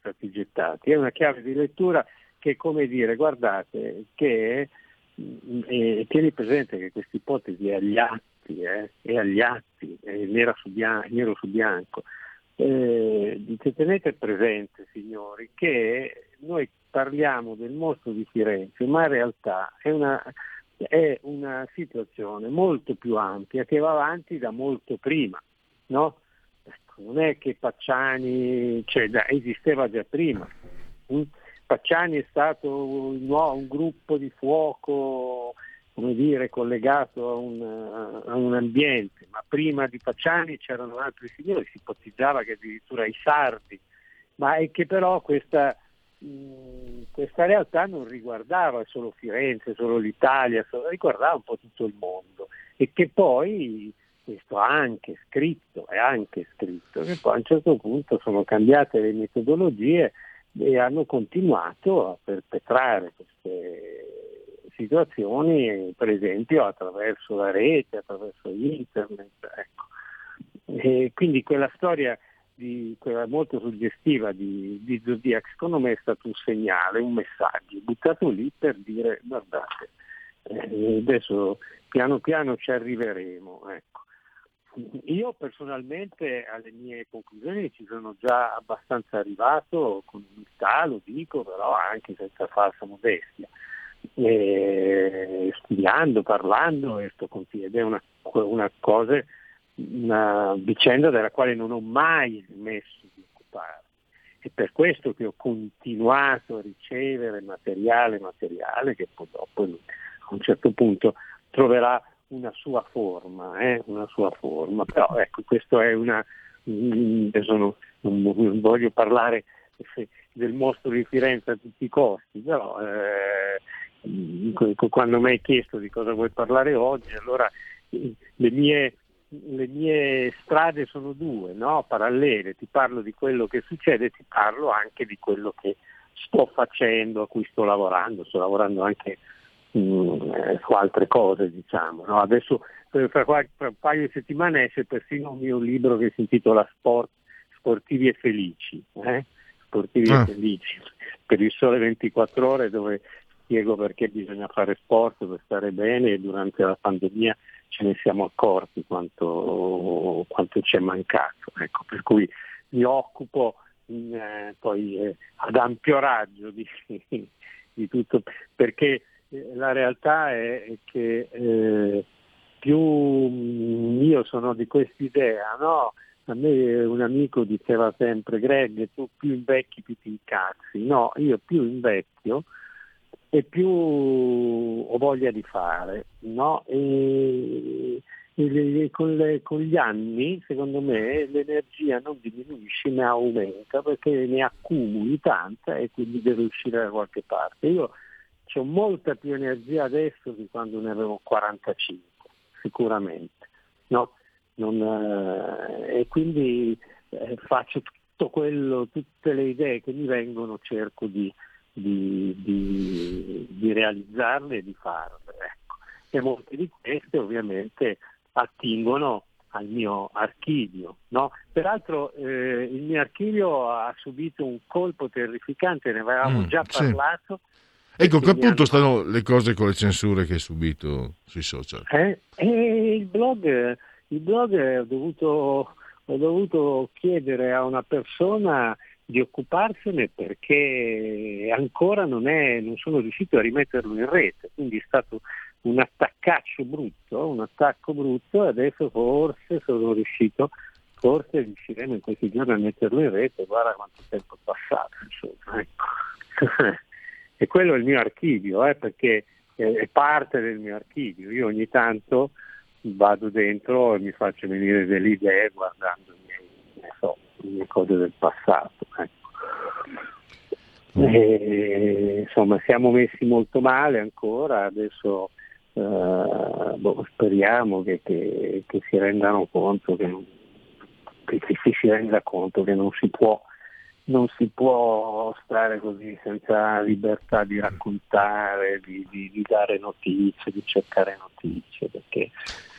stati gettati. È una chiave di lettura che, come dire, guardate, che, eh, tieni presente che questa ipotesi è agli atti, eh, è agli atti, è nero su bianco. Nero su bianco. Eh, tenete presente, signori, che noi parliamo del mostro di Firenze, ma in realtà è una, è una situazione molto più ampia che va avanti da molto prima. No? Non è che Pacciani cioè, esisteva già prima. Mm? Pacciani è stato un, un gruppo di fuoco come dire, collegato a un, a un, ambiente, ma prima di Pacciani c'erano altri signori, si ipotizzava che addirittura i sardi, ma è che però questa, mh, mm, questa realtà non riguardava solo Firenze, solo l'Italia, solo, riguardava un po' tutto il mondo e che poi questo ha anche scritto, è anche scritto, che poi a un certo punto sono cambiate le metodologie e hanno continuato a perpetrare queste situazioni, per esempio attraverso la rete, attraverso internet. Ecco. E quindi quella storia di, quella molto suggestiva di, di Zodiac secondo me è stato un segnale, un messaggio buttato lì per dire guardate, eh, adesso piano piano ci arriveremo. Ecco. Io personalmente alle mie conclusioni ci sono già abbastanza arrivato, con umiltà lo dico, però anche senza falsa modestia. eh, studiando, parlando e sto ed è una, una cosa, una vicenda della quale non ho mai smesso di occupare. È per questo che ho continuato a ricevere materiale, materiale che dopo a un certo punto troverà una sua forma, eh? una sua forma. Però ecco, questo è una. Adesso non, non voglio parlare del mostro di Firenze a tutti i costi, però eh, quando mi hai chiesto di cosa vuoi parlare oggi, allora le mie, le mie strade sono due, no? parallele, ti parlo di quello che succede, ti parlo anche di quello che sto facendo, a cui sto lavorando, sto lavorando anche mh, mm, eh, su altre cose, diciamo. No? Adesso fra, qualche, fra un paio di settimane esce persino un mio libro che si intitola Sport, Sportivi e Felici. Eh? Sportivi ah. e Felici per il sole 24 ore dove spiego perché bisogna fare sport per stare bene e durante la pandemia ce ne siamo accorti quanto, quanto ci è mancato. Ecco, per cui mi occupo in, eh, poi eh, ad ampio raggio di, [laughs] di, tutto, perché eh, la realtà è, che eh, più io sono di quest'idea, no? A me un amico diceva sempre, Greg, tu più invecchi più ti incazzi. No, io più invecchio e più ho voglia di fare. No? E, e con, le, con, gli anni, secondo me, l'energia non diminuisce ma aumenta perché ne accumuli tanta e quindi deve uscire da qualche parte. Io ho molta più energia adesso di quando ne avevo 45, sicuramente. No? Non, eh, e quindi eh, faccio tutto quello, tutte le idee che mi vengono, cerco di, di, di, di realizzarle e di farle. Ecco. E molte di queste ovviamente attingono al mio archivio. No? Peraltro eh, il mio archivio ha subito un colpo terrificante, ne avevamo mm, già parlato. Sì. Ecco, a che punto hanno... stanno le cose con le censure che hai subito sui social? Eh, eh, il blog, il blog ho, dovuto, ho dovuto chiedere a una persona di occuparsene perché ancora non, è, non sono riuscito a rimetterlo in rete, quindi è stato un attaccaccio brutto, un attacco brutto e adesso forse sono riuscito, forse riusciremo in questi giorni a metterlo in rete, guarda quanto tempo è passato, insomma, ecco. [laughs] e quello è il mio archivio, eh, perché è parte del mio archivio, io ogni tanto vado dentro e mi faccio venire delle idee guardando miei, so, le cose del passato. Ecco. E, insomma, siamo messi molto male ancora, adesso eh, boh, speriamo che, che, che, si rendano conto che, che, si renda conto che non si può non si può stare così senza libertà di raccontare, di, di, di, dare notizie, di cercare notizie, perché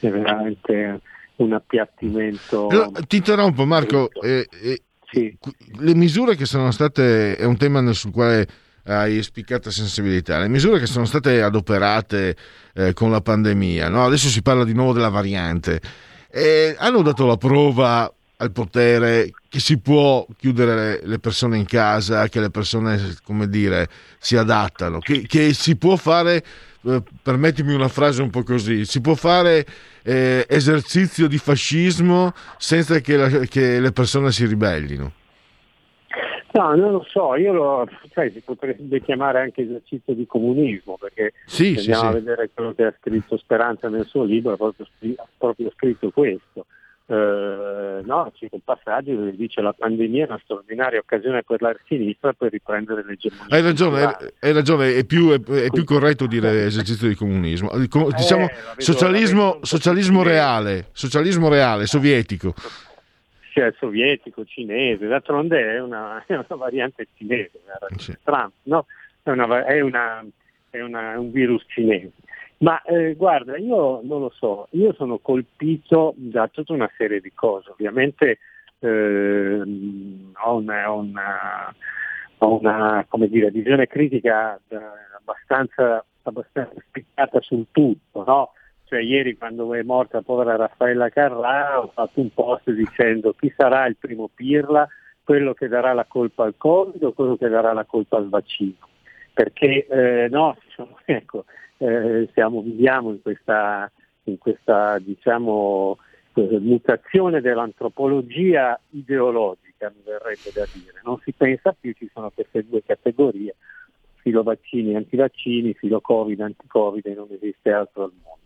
è veramente un appiattimento. Però, ti interrompo Marco, eh, eh, sì. le misure che sono state, è un tema sul quale hai spiccata sensibilità, le misure che sono state adoperate eh, con la pandemia, no? adesso si parla di nuovo della variante, eh, hanno dato la prova al potere che si può chiudere le persone in casa, che le persone, come dire, si adattano, che, che si può fare, eh, permettimi una frase un po' così, si può fare eh, esercizio di fascismo senza che, la, che, le persone si ribellino. No, non lo so, io lo, cioè, si potrebbe chiamare anche esercizio di comunismo, perché sì, se andiamo sì, a vedere quello che ha scritto Speranza nel suo libro, ha proprio, ha proprio scritto questo eh, no, c'è un passaggio dove dice la pandemia è una straordinaria occasione per la sinistra per riprendere l'egemonia. Hai ragione, hai ragione è, più, è, è, più, corretto dire esercizio di comunismo. Diciamo eh, socialismo, vedo, socialismo reale, socialismo reale, sovietico. Cioè, sovietico, cinese, d'altronde è una, [laughs] è una variante cinese, sì. Trump, no? è, una, è, una, è una, un virus cinese. Ma eh, guarda, io non lo so, io sono colpito da tutta una serie di cose. Ovviamente eh, ho una, una, una dire, visione critica abbastanza, abbastanza spiccata sul tutto. No? Cioè, ieri quando è morta povera Raffaella Carrà ho fatto un post dicendo chi sarà il primo pirla, quello che darà la colpa al Covid o quello che darà la colpa al vaccino perché eh, no, diciamo, [laughs] ecco, eh, siamo, viviamo in questa, in questa diciamo, eh, mutazione dell'antropologia ideologica, mi verrebbe da dire. Non si pensa più, ci sono queste due categorie, filo vaccini, antivaccini, filo Covid, anti-Covid e non esiste altro al mondo.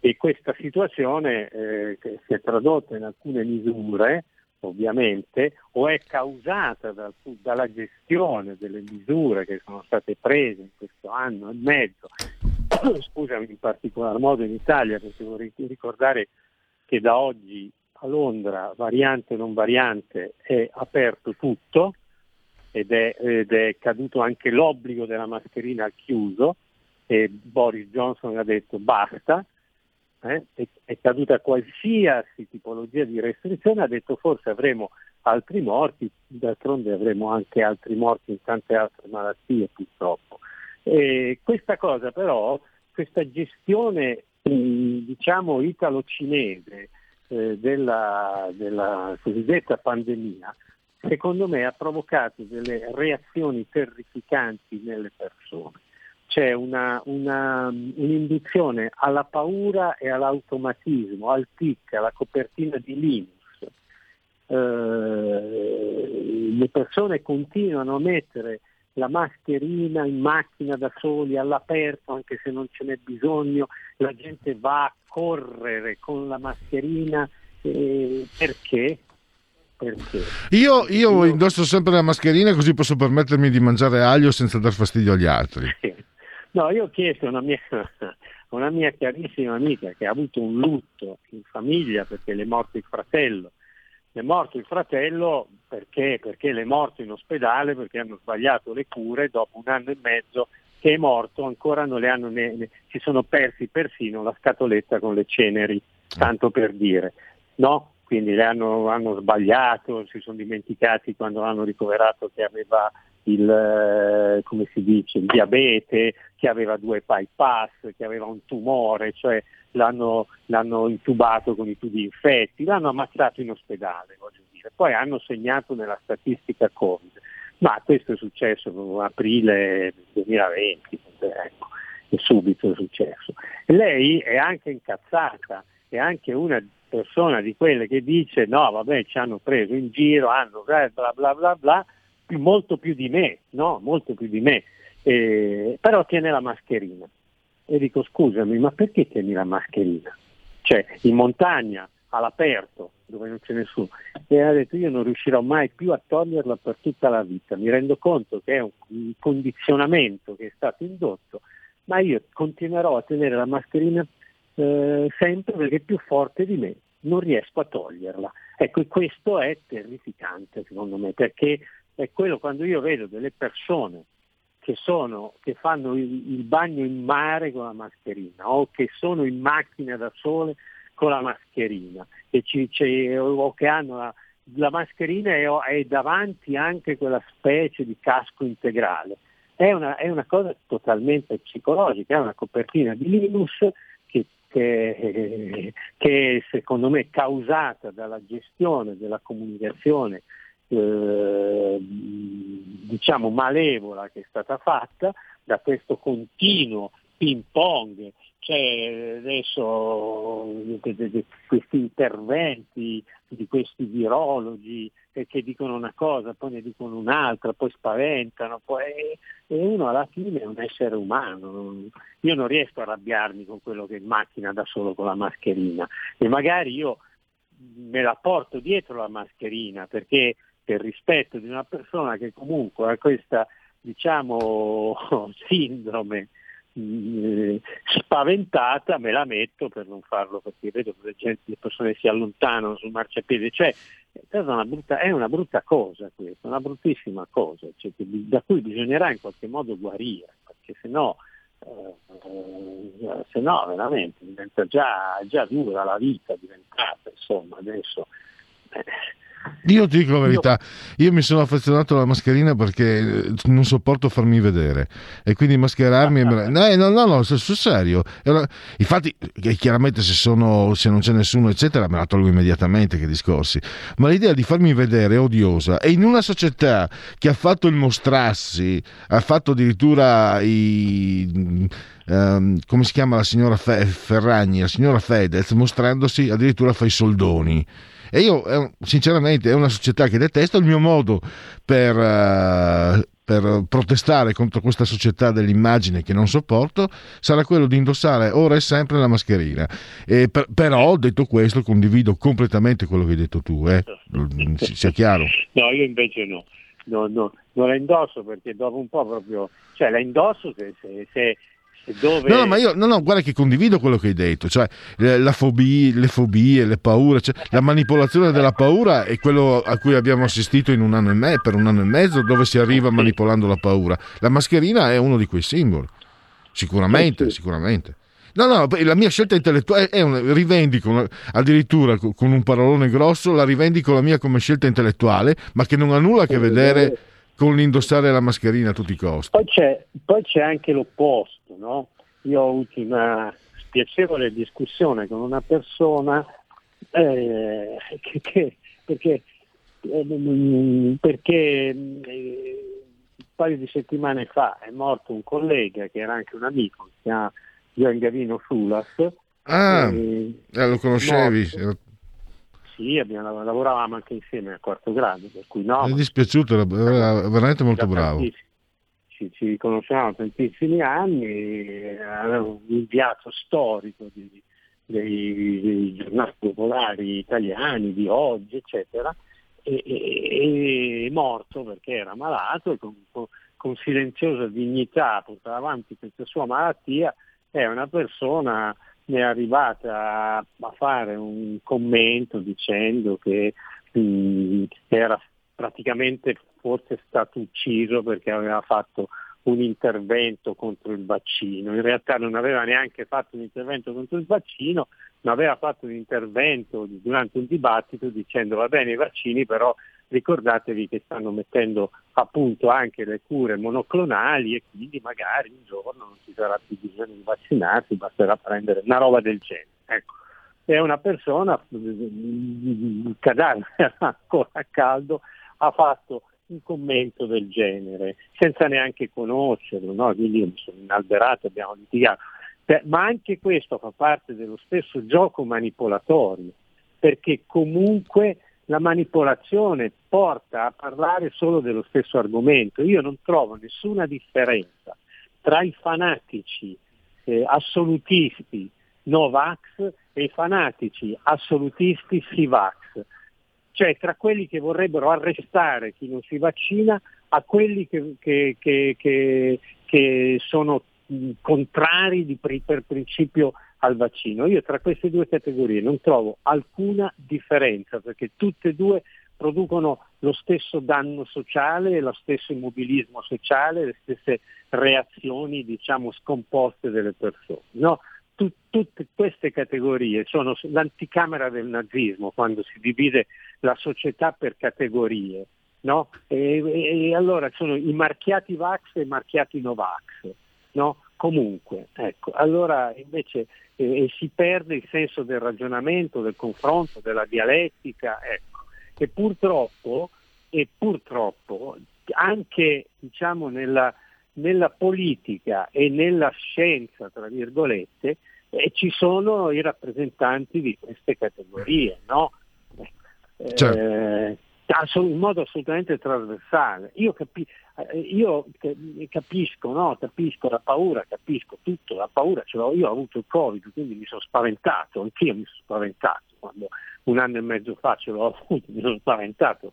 E questa situazione eh, si è tradotta in alcune misure, ovviamente, o è causata dal, dalla gestione delle misure che sono state prese in questo anno e mezzo, [coughs] scusami in particolar modo in Italia, perché vorrei ricordare che da oggi a Londra, variante non variante, è aperto tutto ed è, ed è caduto anche l'obbligo della mascherina al chiuso e Boris Johnson ha detto basta, eh, è, caduta qualsiasi tipologia di restrizione, ha detto forse avremo altri morti, d'altronde avremo anche altri morti in tante altre malattie purtroppo. E questa cosa però, questa gestione diciamo italo-cinese eh, della, della cosiddetta pandemia, secondo me ha provocato delle reazioni terrificanti nelle persone c'è una, una, un'induzione alla paura e all'automatismo, al tic, alla copertina di Linux. Eh, le persone continuano a mettere la mascherina in macchina da soli, all'aperto, anche se non ce n'è bisogno, la gente va a correre con la mascherina eh, perché? Perché? Io, io, indosso sempre la mascherina così posso permettermi di mangiare aglio senza dar fastidio agli altri. No, io ho chiesto a una mia, [laughs] una mia carissima amica che ha avuto un lutto in famiglia perché le è morto il fratello. Le è morto il fratello perché? Perché le è morto in ospedale perché hanno sbagliato le cure dopo un anno e mezzo che è morto, ancora non le hanno ne, ne, si sono persi persino la scatoletta con le ceneri, tanto per dire. No? Quindi le hanno, hanno sbagliato, si sono dimenticati quando l'hanno ricoverato che aveva il, eh, come si dice, il diabete, che aveva due bypass, che aveva un tumore, cioè l'hanno, l'hanno intubato con i tubi infetti, l'hanno ammazzato in ospedale, voglio dire. Poi hanno segnato nella statistica Covid. Ma questo è successo aprile 2020, ecco, è subito successo. Lei è anche incazzata, è anche una persona di quelle che dice no vabbè ci hanno preso in giro, hanno bla bla bla bla, bla più, molto più di me, no? Molto più di me, eh, però tiene la mascherina. E dico scusami, ma perché tieni la mascherina? Cioè, in montagna, all'aperto, dove non c'è nessuno. E ha detto io non riuscirò mai più a toglierla per tutta la vita. Mi rendo conto che è un condizionamento che è stato indotto, ma io continuerò a tenere la mascherina eh, sempre perché è più forte di me, non riesco a toglierla. Ecco, questo è terrificante secondo me, perché è quello quando io vedo delle persone che, sono, che fanno il, il, bagno in mare con la mascherina o che sono in macchina da sole con la mascherina che ci, o che hanno la, la mascherina e è davanti anche quella specie di casco integrale. È una, è una, cosa totalmente psicologica, è una copertina di Linus che, che, che secondo me è causata dalla gestione della comunicazione eh, diciamo malevola che è stata fatta da questo continuo ping pong, cioè adesso questi interventi di questi virologi che dicono una cosa, poi ne dicono un'altra, poi spaventano, poi, e uno alla fine è un essere umano. Io non riesco a arrabbiarmi con quello che è in macchina da solo con la mascherina e magari io me la porto dietro la mascherina perché per rispetto di una persona che comunque ha questa diciamo, [laughs] sindrome mh, spaventata, me la metto per non farlo perché vedo che le, persone si allontanano sul marciapiede, cioè è una brutta, è una brutta cosa questa, una bruttissima cosa, cioè, da cui bisognerà in qualche modo guarire, perché se no, eh, se no veramente diventa già, già dura la vita diventata, insomma adesso eh, Io ti dico la verità, io mi sono affezionato alla mascherina perché eh, non sopporto farmi vedere e quindi mascherarmi... è merav- no, eh, no, no, no, sul serio. Infatti, eh, chiaramente se, sono, se non c'è nessuno, eccetera, me la tolgo immediatamente che discorsi. Ma l'idea di farmi vedere è odiosa e in una società che ha fatto il mostrarsi, ha fatto addirittura i... ehm, come si chiama la signora Fe- Ferragni, la signora Fedez, mostrandosi addirittura fa i soldoni. E io, eh, sinceramente, è una società che detesto. Il mio modo per, eh, per protestare contro questa società dell'immagine che non sopporto sarà quello di indossare ora e sempre la mascherina. Per- però, detto questo, condivido completamente quello che hai detto tu, eh. Mm, si- sia chiaro. [laughs] No, io invece no. No, no, non la indosso perché dopo un po' proprio, cioè la indosso se, se- se dove... No, no, ma io no, no, guarda che condivido quello che hai detto, cioè eh, la fobia, le fobie, le paure, cioè, la manipolazione della paura è quello a cui abbiamo assistito in un anno e me- per un anno e mezzo, dove si arriva manipolando la paura. La mascherina è uno di quei simboli, sicuramente, sicuramente. No, no, la mia scelta intellettuale è un, rivendico una- addirittura co- con un parolone grosso, la rivendico la mia come scelta intellettuale, ma che non ha nulla a che vedere con l'indossare la mascherina a tutti i costi. Poi c'è, poi c'è anche l'opposto, no? Io ho avuto una spiacevole discussione con una persona eh, che, che- perché, eh, perché eh, un paio di settimane fa è morto un collega che era anche un amico, si chiama Gian Gavino Sulas. Ah, eh, lo conoscevi? morto. Sì, abbiamo, lavoravamo anche insieme a quarto grado, per cui no, Mi è dispiaciuto, era, era veramente molto bravo. tantissimi- Ci, ci conosciamo da tantissimi anni, aveva un inviato storico di- dei, dei giornali popolari italiani di oggi, eccetera, e, e- e morto perché era malato e con, con- silenziosa dignità portava avanti questa sua malattia. È una persona ne è arrivata a, fare un commento dicendo che mh, era praticamente forse stato ucciso perché aveva fatto un intervento contro il vaccino. In realtà non aveva neanche fatto un intervento contro il vaccino, ma aveva fatto un intervento durante un dibattito dicendo va bene i vaccini, però ricordatevi che stanno mettendo a punto anche le cure monoclonali e quindi magari un giorno non ci sarà più bisogno di vaccinarsi, basterà prendere una roba del genere. Ecco. È una persona, il cadavere [laughs] ancora caldo, ha fatto un commento del genere, senza neanche conoscerlo, no? quindi io mi sono inalberato, abbiamo litigato. Beh, Ma anche questo fa parte dello stesso gioco manipolatorio, perché comunque la manipolazione porta a parlare solo dello stesso argomento. Io non trovo nessuna differenza tra i fanatici eh, assolutisti Novax e i fanatici assolutisti Sivax cioè tra quelli che vorrebbero arrestare chi non si vaccina a quelli che, che- che- che- sono contrari di per principio al vaccino. Io tra queste due categorie non trovo alcuna differenza perché tutte e due producono lo stesso danno sociale, lo stesso immobilismo sociale, le stesse reazioni diciamo scomposte delle persone. no? Tu- tutte queste categorie sono l'anticamera del nazismo quando si divide la società per categorie. no? E, e- e allora sono i marchiati Vax e i marchiati Novax. No? Comunque, ecco, allora invece eh, si perde il senso del ragionamento, del confronto, della dialettica, ecco. E purtroppo, e purtroppo anche diciamo, nella, nella politica e nella scienza, tra virgolette, eh, ci sono i rappresentanti di queste categorie, no? Eh, Certo. assol- in modo assolutamente trasversale. Io, capi- eh, io ca- capisco, no? capisco la paura, capisco tutto, la paura ce l'ho io, ho avuto il Covid, quindi mi sono spaventato, anch'io mi sono spaventato, quando un anno e mezzo fa ce l'ho [laughs] avuto, mi sono spaventato,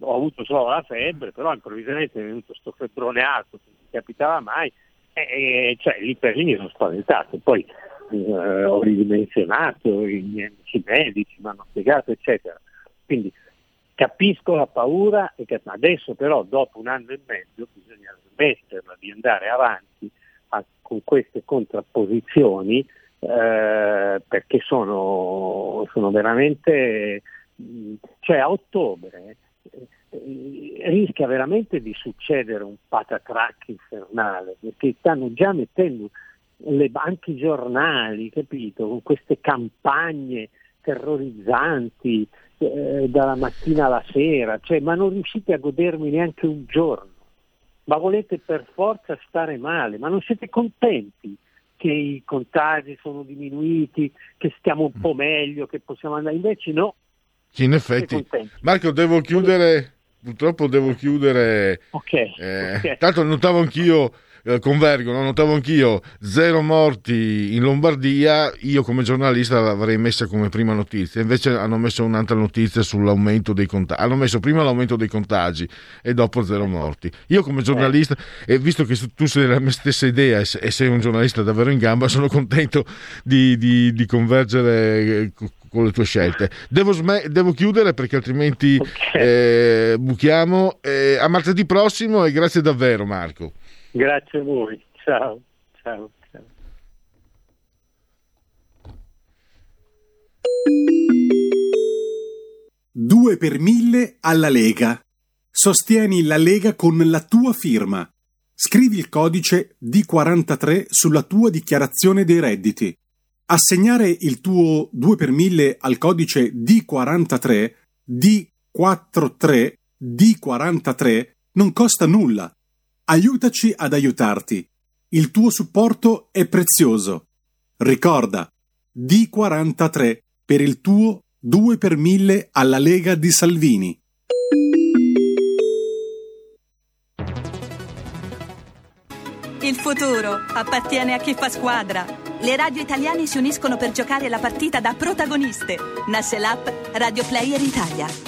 ho avuto solo la febbre, però improvvisamente è venuto sto febbrone alto, che non capitava mai, e, e- cioè lì per lì mi sono spaventato, poi eh, ho ridimensionato, i amici medici mi hanno spiegato, eccetera. Quindi capisco la paura, adesso però dopo un anno e mezzo bisogna smetterla di andare avanti a- con queste contrapposizioni eh, perché sono, sono veramente Cioè a ottobre eh, rischia veramente di succedere un patatrack infernale, perché stanno già mettendo le, anche i giornali, capito, con queste campagne terrorizzanti eh, dalla mattina alla sera, cioè, ma non riuscite a godermi neanche un giorno, ma volete per forza stare male, ma non siete contenti che i contagi sono diminuiti, che stiamo un po' meglio, che possiamo andare, invece no. Sì, in effetti. Marco, devo chiudere, purtroppo devo chiudere. Ok. Eh, ok. Tanto notavo anch'io, eh, convergo, no? notavo anch'io zero morti in Lombardia. Io come giornalista l'avrei messa come prima notizia. Invece hanno messo un'altra notizia sull'aumento dei contagi. Hanno messo prima l'aumento dei contagi e dopo zero morti. Io come giornalista, e visto che tu sei della mia stessa idea e se- sei un giornalista davvero in gamba, sono contento di, di- di convergere eh, co- con le tue scelte. Devo, sme- devo chiudere perché altrimenti eh, buchiamo. Eh, a martedì prossimo e grazie davvero Marco. Grazie a voi, ciao. ciao. ciao. Due per mille alla Lega. Sostieni la Lega con la tua firma. Scrivi il codice D43 sulla tua dichiarazione dei redditi. Assegnare il tuo 2 per 1000 al codice D43, D43, D43 non costa nulla. Aiutaci ad aiutarti. Il tuo supporto è prezioso. Ricorda, D43 per il tuo 2 per 1000 alla Lega di Salvini. Il futuro appartiene a chi fa squadra. Le radio italiane si uniscono per giocare la partita da protagoniste. Nasce l'app Radio Player Italia.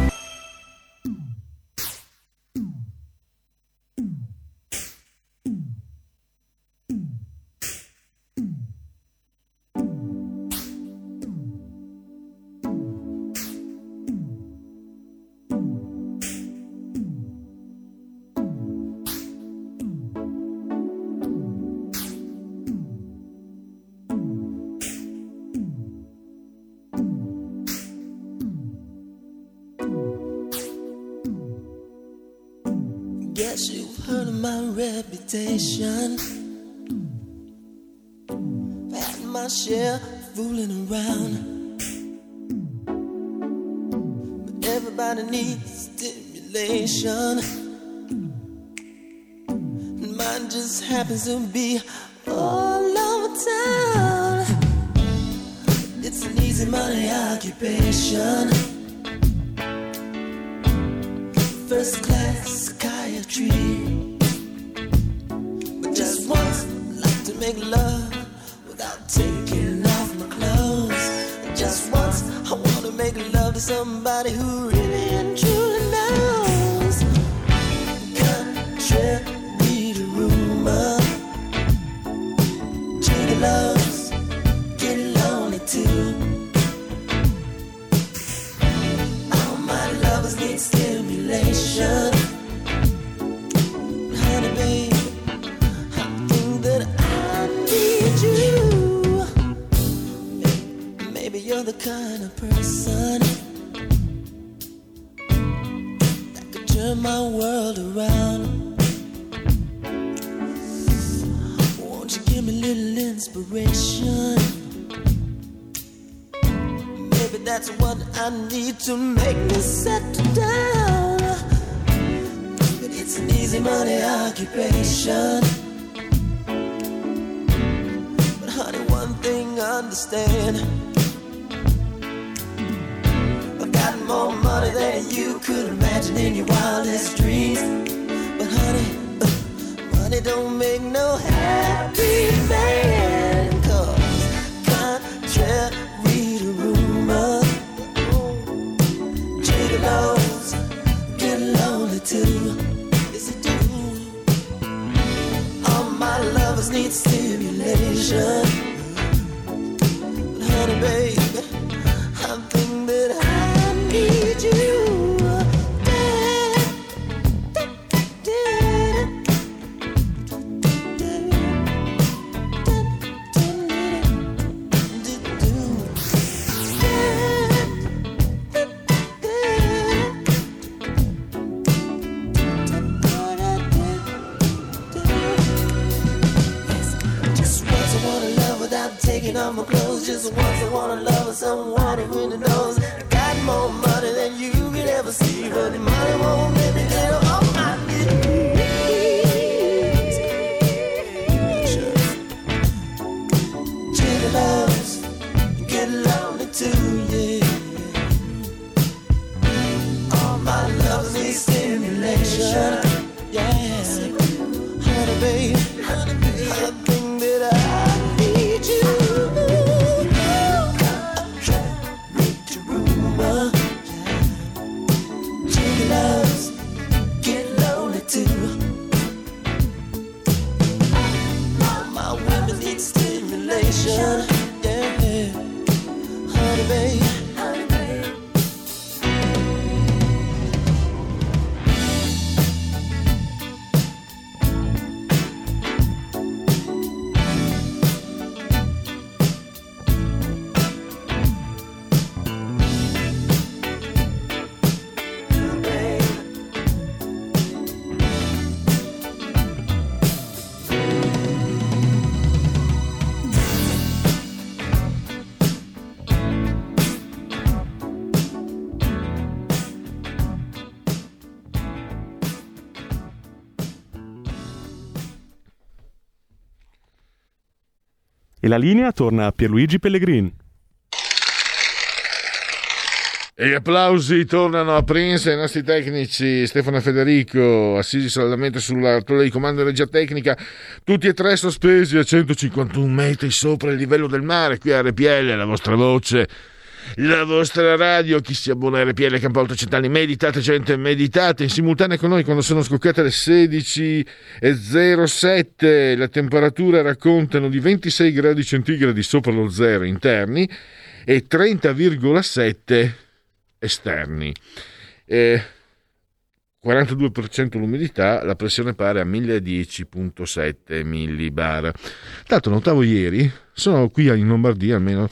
Around. But everybody needs stimulation. And mine just happens to be all over town. It's an easy money occupation. First class psychiatry. But just once, like to make love somebody who really and truly knows. Country need a rumor. Gigolos get lonely too. All my lovers need stimulation. Honey, babe, I think that I need you. Maybe you're the kind of person turn my world around. Won't you give me a little inspiration? Maybe that's what I need to make me settle down. But it's an easy money occupation. But honey, one thing I understand. I've got more than you could imagine in your wildest dreams. But honey, uh, money don't make no happy man. Cause contrary to rumor, gigolos get lonely too. Yes, they do. All my lovers need stimulation. La linea torna a Pierluigi Pellegrin. E gli applausi tornano a Prince e ai nostri tecnici Stefano e Federico, assisi saldamente sulla torre di comando di regia tecnica, tutti e tre sospesi a 151 metri sopra il livello del mare, qui a RPL, la vostra voce, la vostra radio, chi si abbona a RPL Campo Centrali, meditate gente, meditate in simultanea con noi quando sono scoccate le 16.07, le temperature raccontano di 26 gradi centigradi sopra lo zero interni e 30,7 esterni. Eh, 42% l'umidità, la pressione pare a 1010.7 millibar. L'altro notavo ieri, sono qui in Lombardia almeno,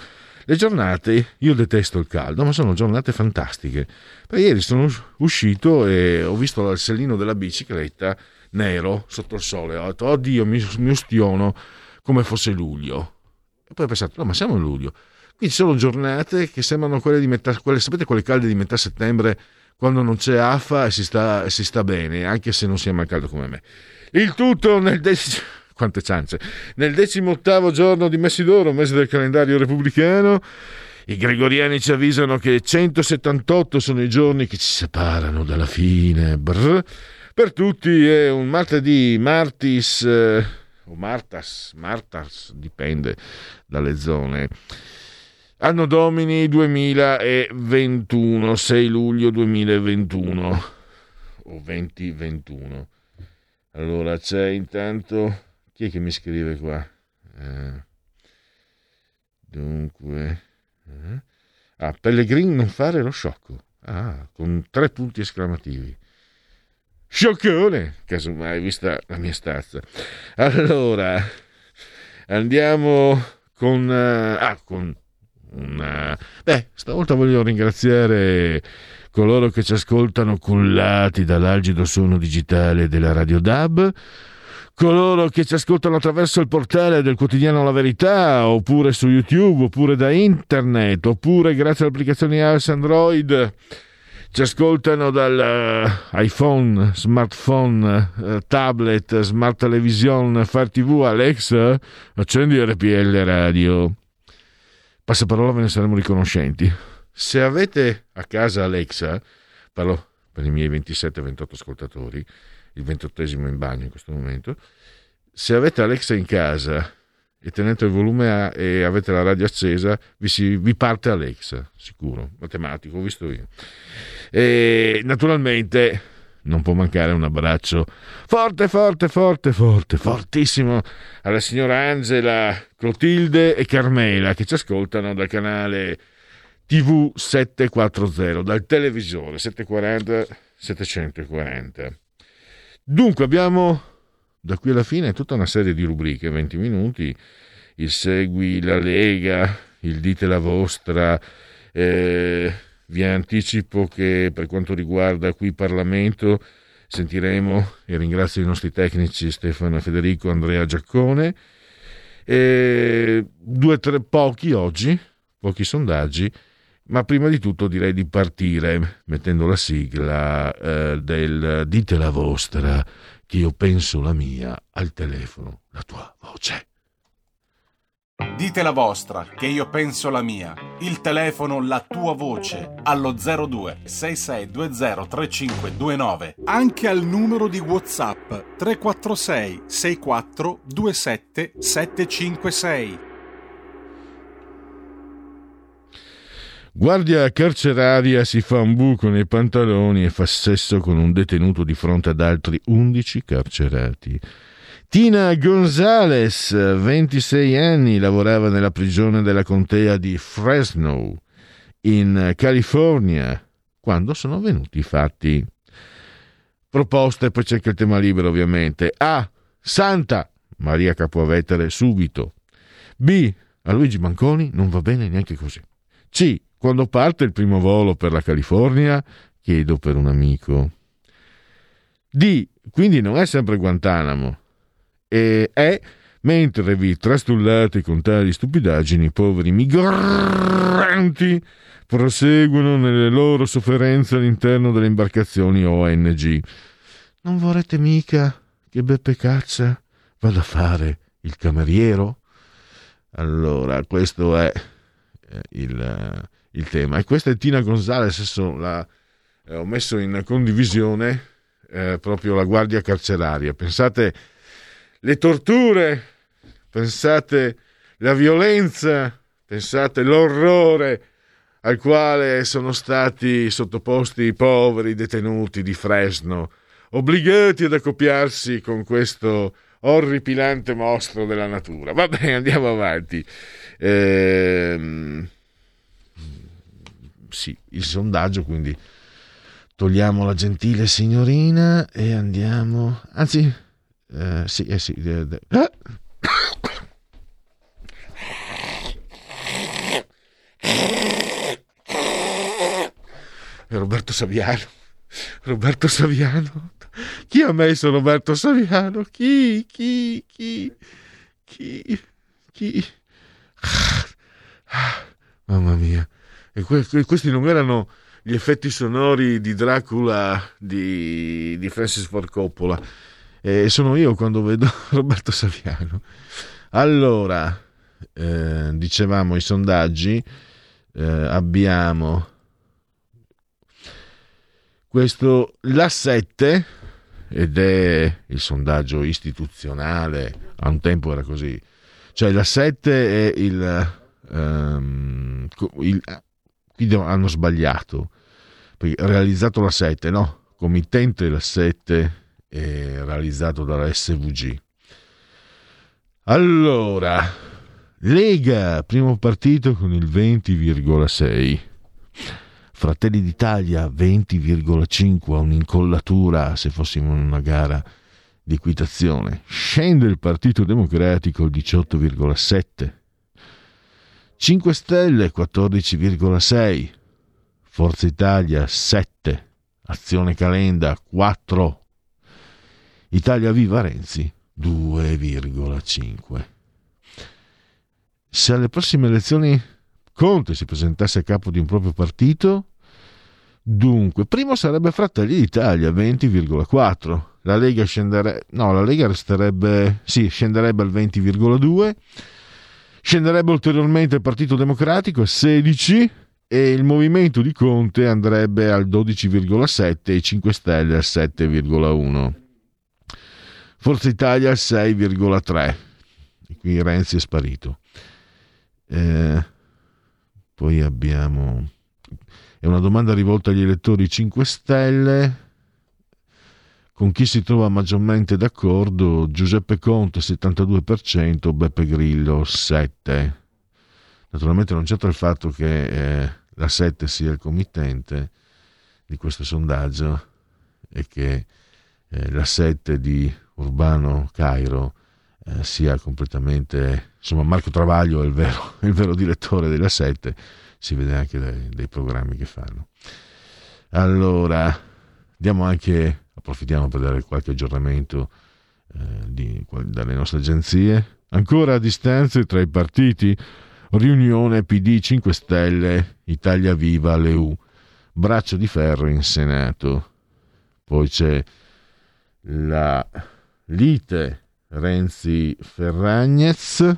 le giornate, io detesto il caldo, ma sono giornate fantastiche. Perché ieri sono us- uscito e ho visto il sellino della bicicletta nero sotto il sole, ho detto, oddio, mi, mi ustiono come fosse luglio. E poi ho pensato, no, ma siamo a luglio. Qui ci sono giornate che sembrano quelle di metà, quelle, sapete quelle calde di metà settembre, quando non c'è affa e si sta, si sta bene, anche se non si è mai caldo come me. Il tutto nel decimo... Quante ciance! Nel decimo ottavo giorno di Messidoro, mese del calendario repubblicano, i gregoriani ci avvisano che 178 sono i giorni che ci separano dalla fine. Brr. Per tutti è un martedì, martis eh, o martas, martas, dipende dalle zone. Anno Domini 2021, 6 luglio 2021 o 2021. Allora c'è intanto chi è che mi scrive qua? Eh, dunque, eh. ah, Pellegrin non fare lo sciocco. Ah, con tre punti esclamativi. Scioccone, casomai, vista la mia stazza. Allora, andiamo con... eh, ah, con una... Beh, stavolta voglio ringraziare coloro che ci ascoltano cullati dall'algido suono digitale della Radio DAB, coloro che ci ascoltano attraverso il portale del quotidiano La Verità, oppure su YouTube, oppure da internet, oppure grazie alle applicazioni iOS Android. Ci ascoltano dall'iPhone, smartphone, eh, tablet, smart television, Fire TV, Alexa, accendi RPL Radio. Passaparola ve ne saremo riconoscenti. Se avete a casa Alexa, parlo per i miei 27-28 ascoltatori, il ventottesimo in bagno in questo momento. Se avete Alexa in casa e tenete il volume a, e avete la radio accesa, vi, si, vi parte Alexa, sicuro, matematico, ho visto io. E naturalmente non può mancare un abbraccio forte, forte, forte, forte, fortissimo alla signora Angela, Clotilde e Carmela che ci ascoltano dal canale TV 740, dal televisore 740 740. Dunque abbiamo da qui alla fine tutta una serie di rubriche, 20 minuti, il segui la Lega, il dite la vostra, eh, vi anticipo che per quanto riguarda qui Parlamento sentiremo, e ringrazio i nostri tecnici Stefano Federico, Andrea Giaccone, e due, tre, pochi oggi, pochi sondaggi, ma prima di tutto direi di partire mettendo la sigla eh, del dite la vostra, che io penso la mia, al telefono, la tua voce. Dite la vostra, che io penso la mia. Il telefono, la tua voce, allo 02 6620 3529. Anche al numero di WhatsApp 346 64 27 756. Guardia carceraria si fa un buco nei pantaloni e fa sesso con un detenuto di fronte ad altri 11 carcerati. Tina Gonzalez, 26 anni, lavorava nella prigione della contea di Fresno, in California, quando sono venuti i fatti. Proposte, poi c'è anche il tema libero ovviamente. A. Santa Maria Capovetere subito. B. A Luigi Manconi non va bene neanche così. C. Quando parte il primo volo per la California, chiedo per un amico. D. Quindi non è sempre Guantanamo. E è mentre vi trastullate con tali stupidaggini, i poveri migranti proseguono nelle loro sofferenze all'interno delle imbarcazioni ONG. Non vorrete mica che Beppe Caccia vada a fare il cameriero? Allora, questo è eh, il, il tema. E questa è Tina Gonzalez, la, eh, ho messo in condivisione eh, proprio la guardia carceraria. Pensate le torture, pensate la violenza, pensate l'orrore al quale sono stati sottoposti i poveri detenuti di Fresno, obbligati ad accoppiarsi con questo orripilante mostro della natura. Va bene, andiamo avanti. Ehm, sì, il sondaggio, quindi togliamo la gentile signorina e andiamo... Anzi, eh, sì, eh, sì. Eh, eh. Roberto Saviano. Roberto Saviano. Chi ha messo Roberto Saviano? Chi? Chi? Chi? Chi? Chi? mamma mia. E que- questi non erano gli effetti sonori di Dracula di, di Francis Ford Coppola. E sono io quando vedo [laughs] Roberto Saviano. Allora, eh, dicevamo i sondaggi, eh, abbiamo questo la 7 ed è il sondaggio istituzionale, a un tempo era così, cioè la 7 è il, um, il qui hanno sbagliato, perché realizzato la 7, no, committente la 7 è realizzato dalla SVG. Allora, Lega, primo partito con il 20,6. Fratelli d'Italia 20,5 a un'incollatura se fossimo in una gara di equitazione. Scende il Partito Democratico il 18,7. 5 Stelle 14,6. Forza Italia 7. Azione Calenda 4. Italia Viva Renzi 2,5. Se alle prossime elezioni Conte si presentasse a capo di un proprio partito, dunque, primo sarebbe Fratelli d'Italia 20,4. La Lega scenderebbe, no, la Lega resterebbe, sì, scenderebbe al 20,2. Scenderebbe ulteriormente il Partito Democratico a 16 e il movimento di Conte andrebbe al 12,7 e i 5 Stelle al 7,1. Forza Italia al 6,3. E qui Renzi è sparito. Eh, poi abbiamo... È una domanda rivolta agli elettori 5 Stelle. Con chi si trova maggiormente d'accordo? Giuseppe Conte 72%, Beppe Grillo 7%. Naturalmente non c'entra il fatto che eh, la 7 sia il committente di questo sondaggio e che eh, la 7 di Urbano Cairo eh, sia completamente insomma Marco Travaglio è il vero, [laughs] il vero direttore della 7 si vede anche dai, dai programmi che fanno allora diamo anche approfittiamo per dare qualche aggiornamento eh, di, dalle nostre agenzie. Ancora a distanze tra i partiti riunione PD 5 Stelle, Italia Viva, Leu, braccio di ferro in Senato. Poi c'è la lite Renzi-Ferragnez,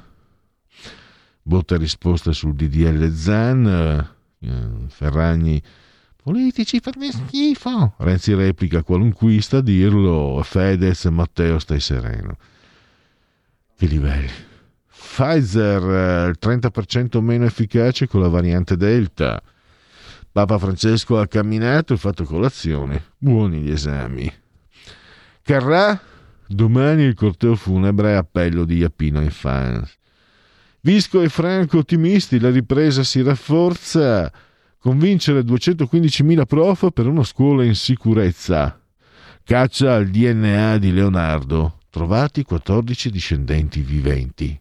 botta risposta sul DDL Zan, eh, Ferragni politici fanno schifo. Renzi replica qualunquista a dirlo, Fedez, Matteo stai sereno. Che livelli. Pfizer eh, il 30% meno efficace con la variante Delta. Papa Francesco ha camminato e fatto colazione. Buoni gli esami. Carrà, domani il corteo funebre appello di Iapino in fans. Visco e Franco ottimisti, la ripresa si rafforza. Convincere 215.000 prof per una scuola in sicurezza. Caccia al DNA di Leonardo. Trovati 14 discendenti viventi.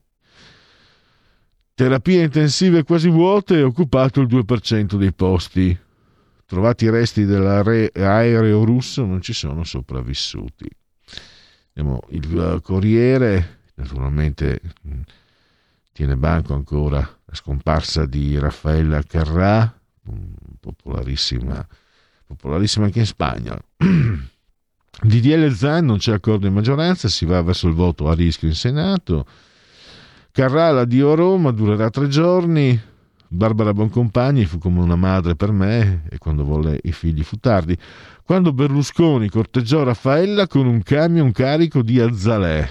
Terapie intensive quasi vuote e occupato il 2% dei posti. Trovati i resti dell'aereo russo, non ci sono sopravvissuti. Il Corriere, naturalmente, tiene banco ancora la scomparsa di Raffaella Carrà, popolarissima, popolarissima anche in Spagna. [clears throat] DDL Zan non c'è accordo in maggioranza, si va verso il voto a rischio in Senato. Carrà Dio a Roma durerà tre giorni. Barbara Boncompagni fu come una madre per me e quando volle i figli fu tardi. Quando Berlusconi corteggiò Raffaella con un camion carico di azzalè.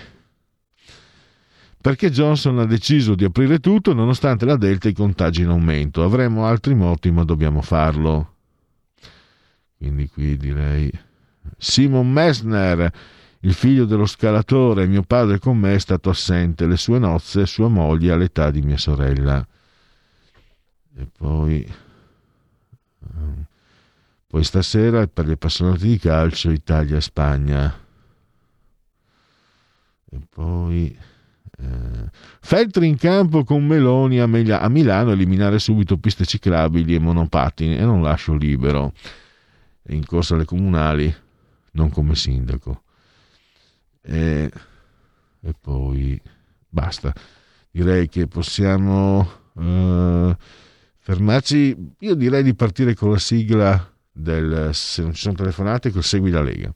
Perché Johnson ha deciso di aprire tutto nonostante la Delta e i contagi in aumento. Avremo altri morti ma dobbiamo farlo. Quindi qui direi Simon Messner il figlio dello scalatore, mio padre con me, è stato assente, le sue nozze, sua moglie all'età di mia sorella. E poi, ehm, poi stasera per gli appassionati di calcio Italia-Spagna. E poi Feltri in campo con Meloni a, Meglia, a Milano, eliminare subito piste ciclabili e monopattini e non lascio libero. In corsa alle comunali, non come sindaco e, e poi basta. Direi che possiamo uh, fermarci. Io direi di partire con la sigla del se non ci sono telefonate, col Segui la Lega.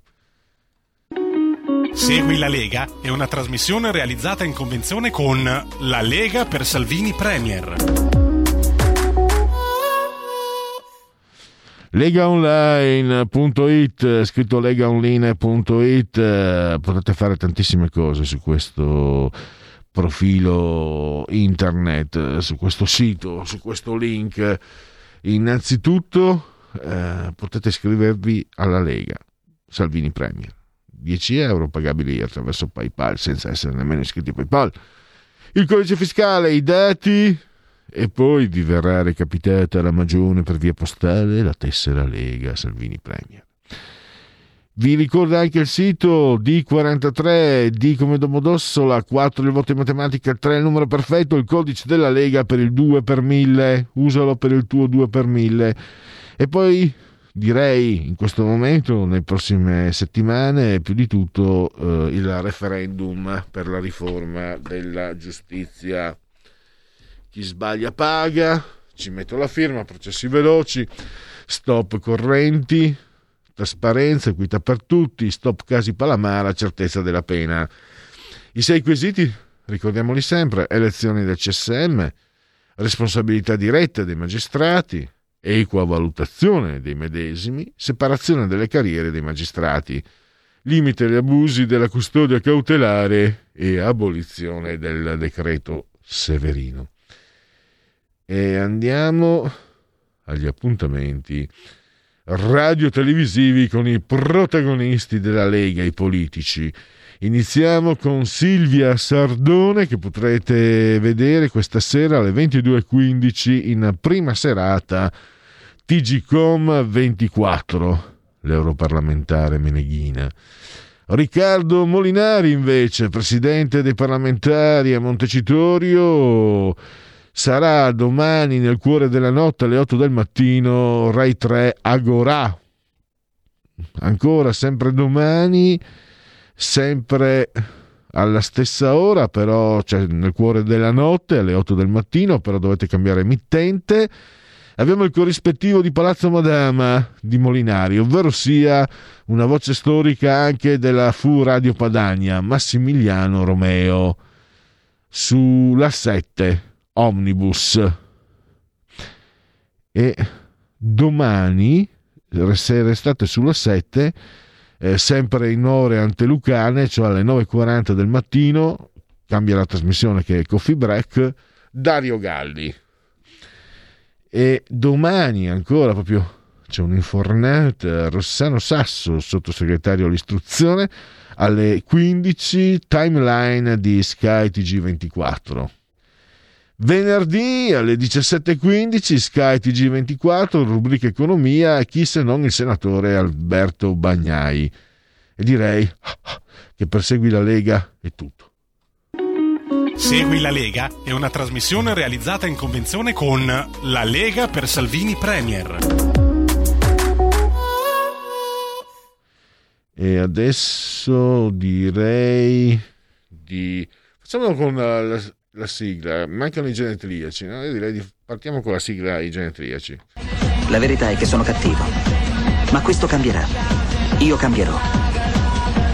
Segui la Lega è una trasmissione realizzata in convenzione con La Lega per Salvini Premier. legaonline.it scritto legaonline.it eh, potete fare tantissime cose su questo profilo internet su questo sito su questo link innanzitutto eh, potete iscrivervi alla Lega Salvini Premier 10 euro pagabili attraverso PayPal senza essere nemmeno iscritti a PayPal il codice fiscale i dati e poi vi verrà recapitata la magione per via postale la tessera Lega Salvini Premier. Vi ricordo anche il sito D43, D come Domodossola, 4 il voto in matematica, 3 il numero perfetto, il codice della Lega per il 2 per 1000, usalo per il tuo 2 per 1000. E poi direi in questo momento, nelle prossime settimane, più di tutto eh, il referendum per la riforma della giustizia chi sbaglia paga, ci metto la firma, processi veloci, stop correnti, trasparenza, equità per tutti, stop casi Palamara, certezza della pena. I sei quesiti, ricordiamoli sempre, elezioni del CSM, responsabilità diretta dei magistrati, equa valutazione dei medesimi, separazione delle carriere dei magistrati, limite agli abusi della custodia cautelare e abolizione del decreto Severino. E andiamo agli appuntamenti radio-televisivi con i protagonisti della Lega, i politici. Iniziamo con Silvia Sardone che potrete vedere questa sera alle 22.15 in prima serata TGCOM 24, l'europarlamentare Meneghina. Riccardo Molinari invece, presidente dei parlamentari a Montecitorio, sarà domani nel cuore della notte alle 8 del mattino Rai 3 Agorà. Ancora sempre domani, sempre alla stessa ora, però cioè nel cuore della notte alle 8 del mattino, però dovete cambiare emittente. Abbiamo il corrispettivo di Palazzo Madama di Molinari, ovvero sia una voce storica anche della Fu Radio Padania, Massimiliano Romeo, sulla 7 Omnibus. E domani, se restate sulla 7, eh, sempre in ore antelucane, cioè alle 9.40 del mattino, cambia la trasmissione che è Coffee Break, Dario Galli e domani ancora proprio c'è un infornata Rossano Sasso, sottosegretario all'istruzione, alle 15 timeline di Sky TG24. Venerdì alle 17.15 Sky TG24, rubrica economia, chi se non il senatore Alberto Bagnai. E direi [laughs] che persegui la Lega è tutto. Segui la Lega è una trasmissione realizzata in convenzione con La Lega per Salvini Premier. E adesso direi di... Facciamo con la, la, la sigla, mancano i genetriaci, no? Io direi di partiamo con la sigla i genetriaci. La verità è che sono cattivo, ma questo cambierà. Io cambierò.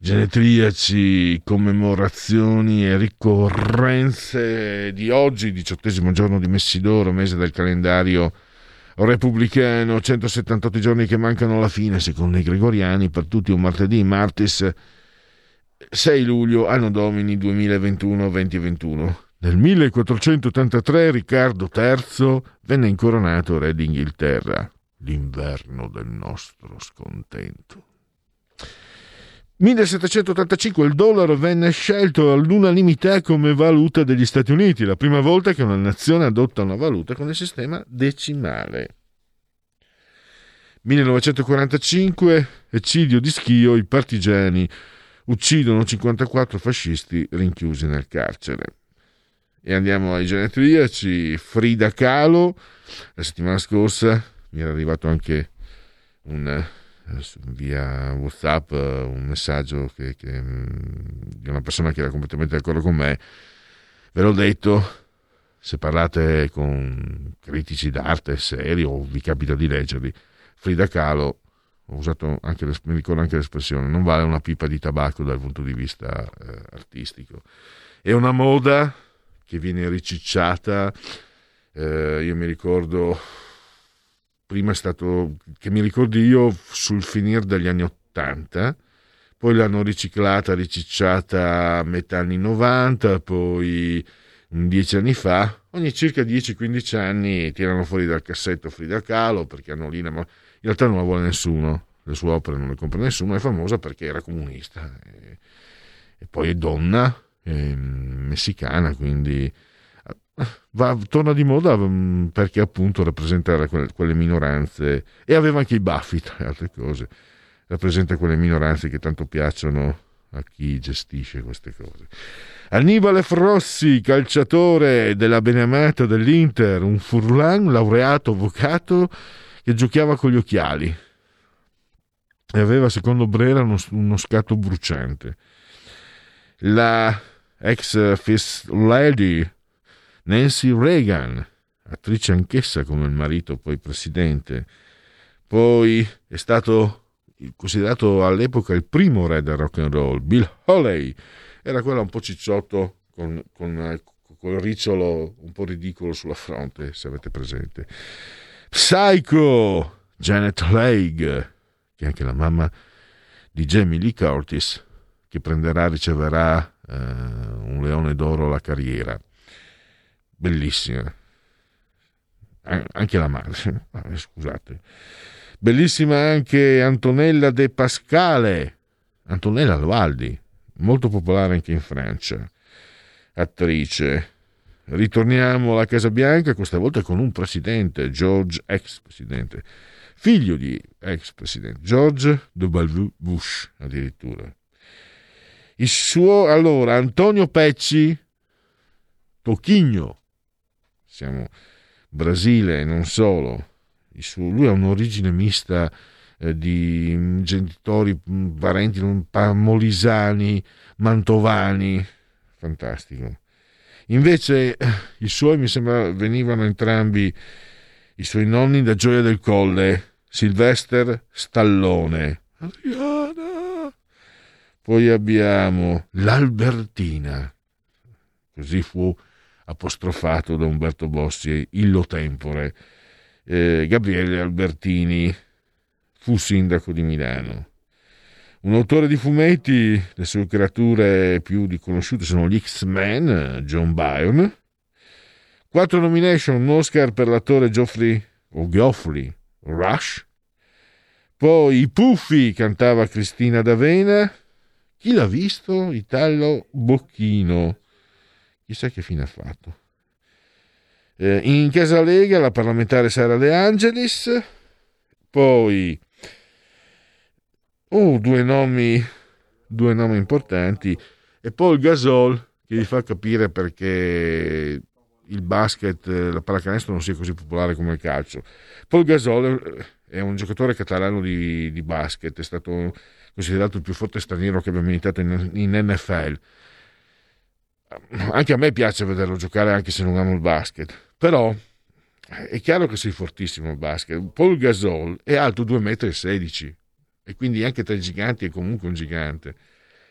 Genetriaci, commemorazioni e ricorrenze di oggi, diciottesimo giorno di Messidoro, mese del calendario repubblicano, 178 giorni che mancano alla fine, secondo i gregoriani, per tutti un martedì, martis 6 luglio, anno domini 2021-2021. Nel 1483 Riccardo III venne incoronato re d'Inghilterra, l'inverno del nostro scontento. 1785 il dollaro venne scelto all'unanimità come valuta degli Stati Uniti, la prima volta che una nazione adotta una valuta con il sistema decimale. 1945 eccidio di Schio, i partigiani uccidono 54 fascisti rinchiusi nel carcere. E andiamo ai genetriaci, Frida Kahlo, la settimana scorsa mi era arrivato anche un via WhatsApp un messaggio che, che, di una persona che era completamente d'accordo con me. Ve l'ho detto, se parlate con critici d'arte seri o vi capita di leggerli, Frida Kahlo, ho usato anche, mi ricordo anche l'espressione, non vale una pipa di tabacco dal punto di vista eh, artistico. È una moda che viene ricicciata, eh, io mi ricordo prima è stato, che mi ricordi io, sul finire degli anni 80, poi l'hanno riciclata, ricicciata a metà anni 90, poi dieci anni fa, ogni circa 10-15 anni tirano fuori dal cassetto Frida Kahlo perché hanno lì, ma in realtà non la vuole nessuno, le sue opere non le compra nessuno, è famosa perché era comunista e, e poi è donna, è messicana, quindi va, torna di moda mm, perché appunto rappresenta quelle, quelle minoranze e aveva anche i baffi tra le altre cose rappresenta quelle minoranze che tanto piacciono a chi gestisce queste cose. Annibale Frossi, calciatore della Beneamato dell'Inter, un furlan, laureato, avvocato, che giocava con gli occhiali e aveva, secondo Brera, uno, uno scatto bruciante. La ex First Lady Nancy Reagan, attrice anch'essa come il marito, poi presidente, poi è stato considerato all'epoca il primo re del rock and roll, Bill Holey, era quello un po' cicciotto con, con, con il ricciolo un po' ridicolo sulla fronte, se avete presente. Psycho, Janet Leigh, che è anche la mamma di Jamie Lee Curtis, che prenderà, riceverà eh, un leone d'oro alla carriera. Bellissima. Anche la madre, scusate. Bellissima anche Antonella De Pascale, Antonella Loaldi, molto popolare anche in Francia, attrice. Ritorniamo alla Casa Bianca, questa volta con un presidente, George, ex presidente, figlio di ex presidente, George W. Bush addirittura. Il suo, allora, Antonio Pecci, Tocchigno, siamo Brasile e non solo, suo, lui ha un'origine mista eh, di genitori, parenti molisani, mantovani, fantastico. Invece eh, i suoi, mi sembra, venivano entrambi, i suoi nonni da Gioia del Colle, Sylvester Stallone. Adriana. Poi abbiamo l'Albertina, così fu apostrofato da Umberto Bossi, illo tempore eh, Gabriele Albertini fu sindaco di Milano. Un autore di fumetti, le sue creature più riconosciute sono gli X-Men, John Byrne. Quattro nomination, un Oscar per l'attore Geoffrey, o Geoffrey Rush. Poi i Puffi, cantava Cristina D'Avena. Chi l'ha visto? Italo Bocchino. Chissà che fine ha fatto. Eh, in Casa Lega la parlamentare Sara De Angelis, poi oh, due, nomi, due nomi importanti, e poi Gasol che vi fa capire perché il basket, la pallacanestro non sia così popolare come il calcio. Paul Gasol è un giocatore catalano di, di basket, è stato considerato il più forte straniero che abbia militato in, in NFL anche a me piace vederlo giocare anche se non amo il basket, però è chiaro che sei fortissimo il basket. Paul Gasol è alto 2,16 m e quindi anche tra i giganti è comunque un gigante.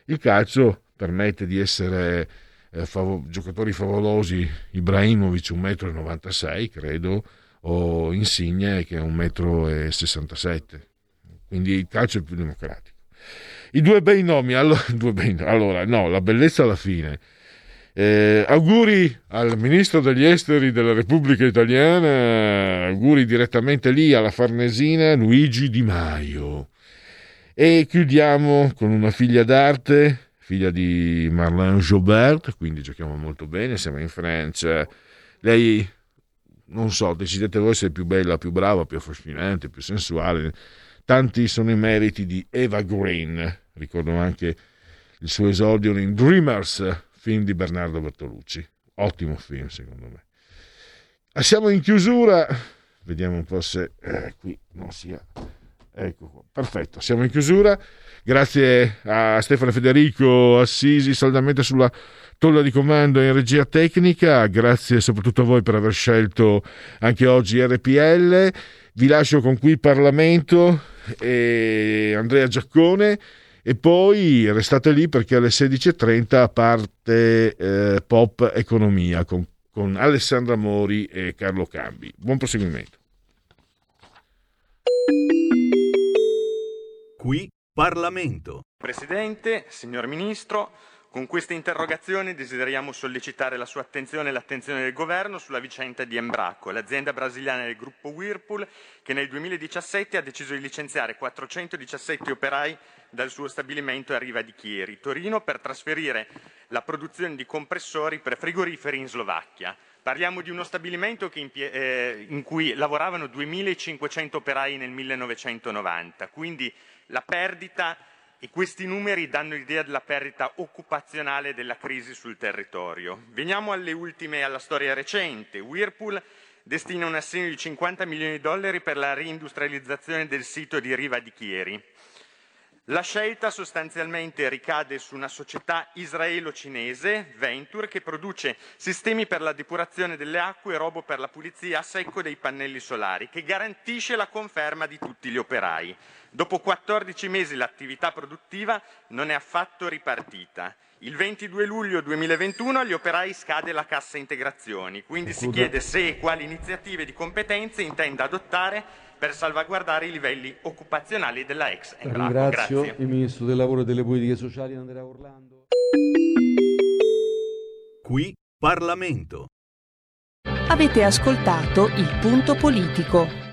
Il calcio permette di essere eh, fav- giocatori favolosi, Ibrahimovic 1,96 m credo, o Insigne che è 1,67 m. Quindi il calcio è più democratico. I due bei nomi, allora, [laughs] due bei, allora no, la bellezza alla fine eh, auguri al ministro degli esteri della Repubblica Italiana, auguri direttamente lì alla Farnesina, Luigi Di Maio. E chiudiamo con una figlia d'arte, figlia di Marlene Jobert, quindi giochiamo molto bene, siamo in Francia. Lei, non so, decidete voi se è più bella, più brava, più affascinante, più sensuale. Tanti sono i meriti di Eva Green, ricordo anche il suo esordio in Dreamers, film di Bernardo Bertolucci. Ottimo film, secondo me. Ah, siamo in chiusura. Vediamo un po' se eh, qui non sia. Ecco qua. Perfetto, siamo in chiusura. Grazie a Stefano Federico Assisi, saldamente sulla tolla di comando in regia tecnica. Grazie soprattutto a voi per aver scelto anche oggi RPL. Vi lascio con qui Parlamento e Andrea Giaccone e poi restate lì perché alle 16.30 parte eh, Pop Economia con, con Alessandra Mori e Carlo Cambi. Buon proseguimento. Qui Parlamento. Presidente, signor Ministro, con questa interrogazione desideriamo sollecitare la sua attenzione e l'attenzione del Governo sulla vicenda di Embraco, l'azienda brasiliana del gruppo Whirlpool che nel 2017 ha deciso di licenziare 417 operai dal suo stabilimento a Riva di Chieri, Torino, per trasferire la produzione di compressori per frigoriferi in Slovacchia. Parliamo di uno stabilimento eh, in cui lavoravano 2.500 operai nel 1990, quindi la perdita e questi numeri danno l'idea della perdita occupazionale della crisi sul territorio. Veniamo alle ultime, alla storia recente. Whirlpool destina un assegno di 50 milioni di dollari per la reindustrializzazione del sito di Riva di Chieri. La scelta sostanzialmente ricade su una società israelo-cinese, Venture, che produce sistemi per la depurazione delle acque e robo per la pulizia a secco dei pannelli solari, che garantisce la conferma di tutti gli operai. Dopo 14 mesi l'attività produttiva non è affatto ripartita. Il 22 luglio 2021 agli operai scade la cassa integrazioni, quindi si chiede se e quali iniziative di competenze intenda adottare per salvaguardare i livelli occupazionali della ex Embraco. Ringrazio Grazie. il Ministro del Lavoro e delle Politiche Sociali Andrea Orlando. Qui Parlamento. Avete ascoltato il punto politico.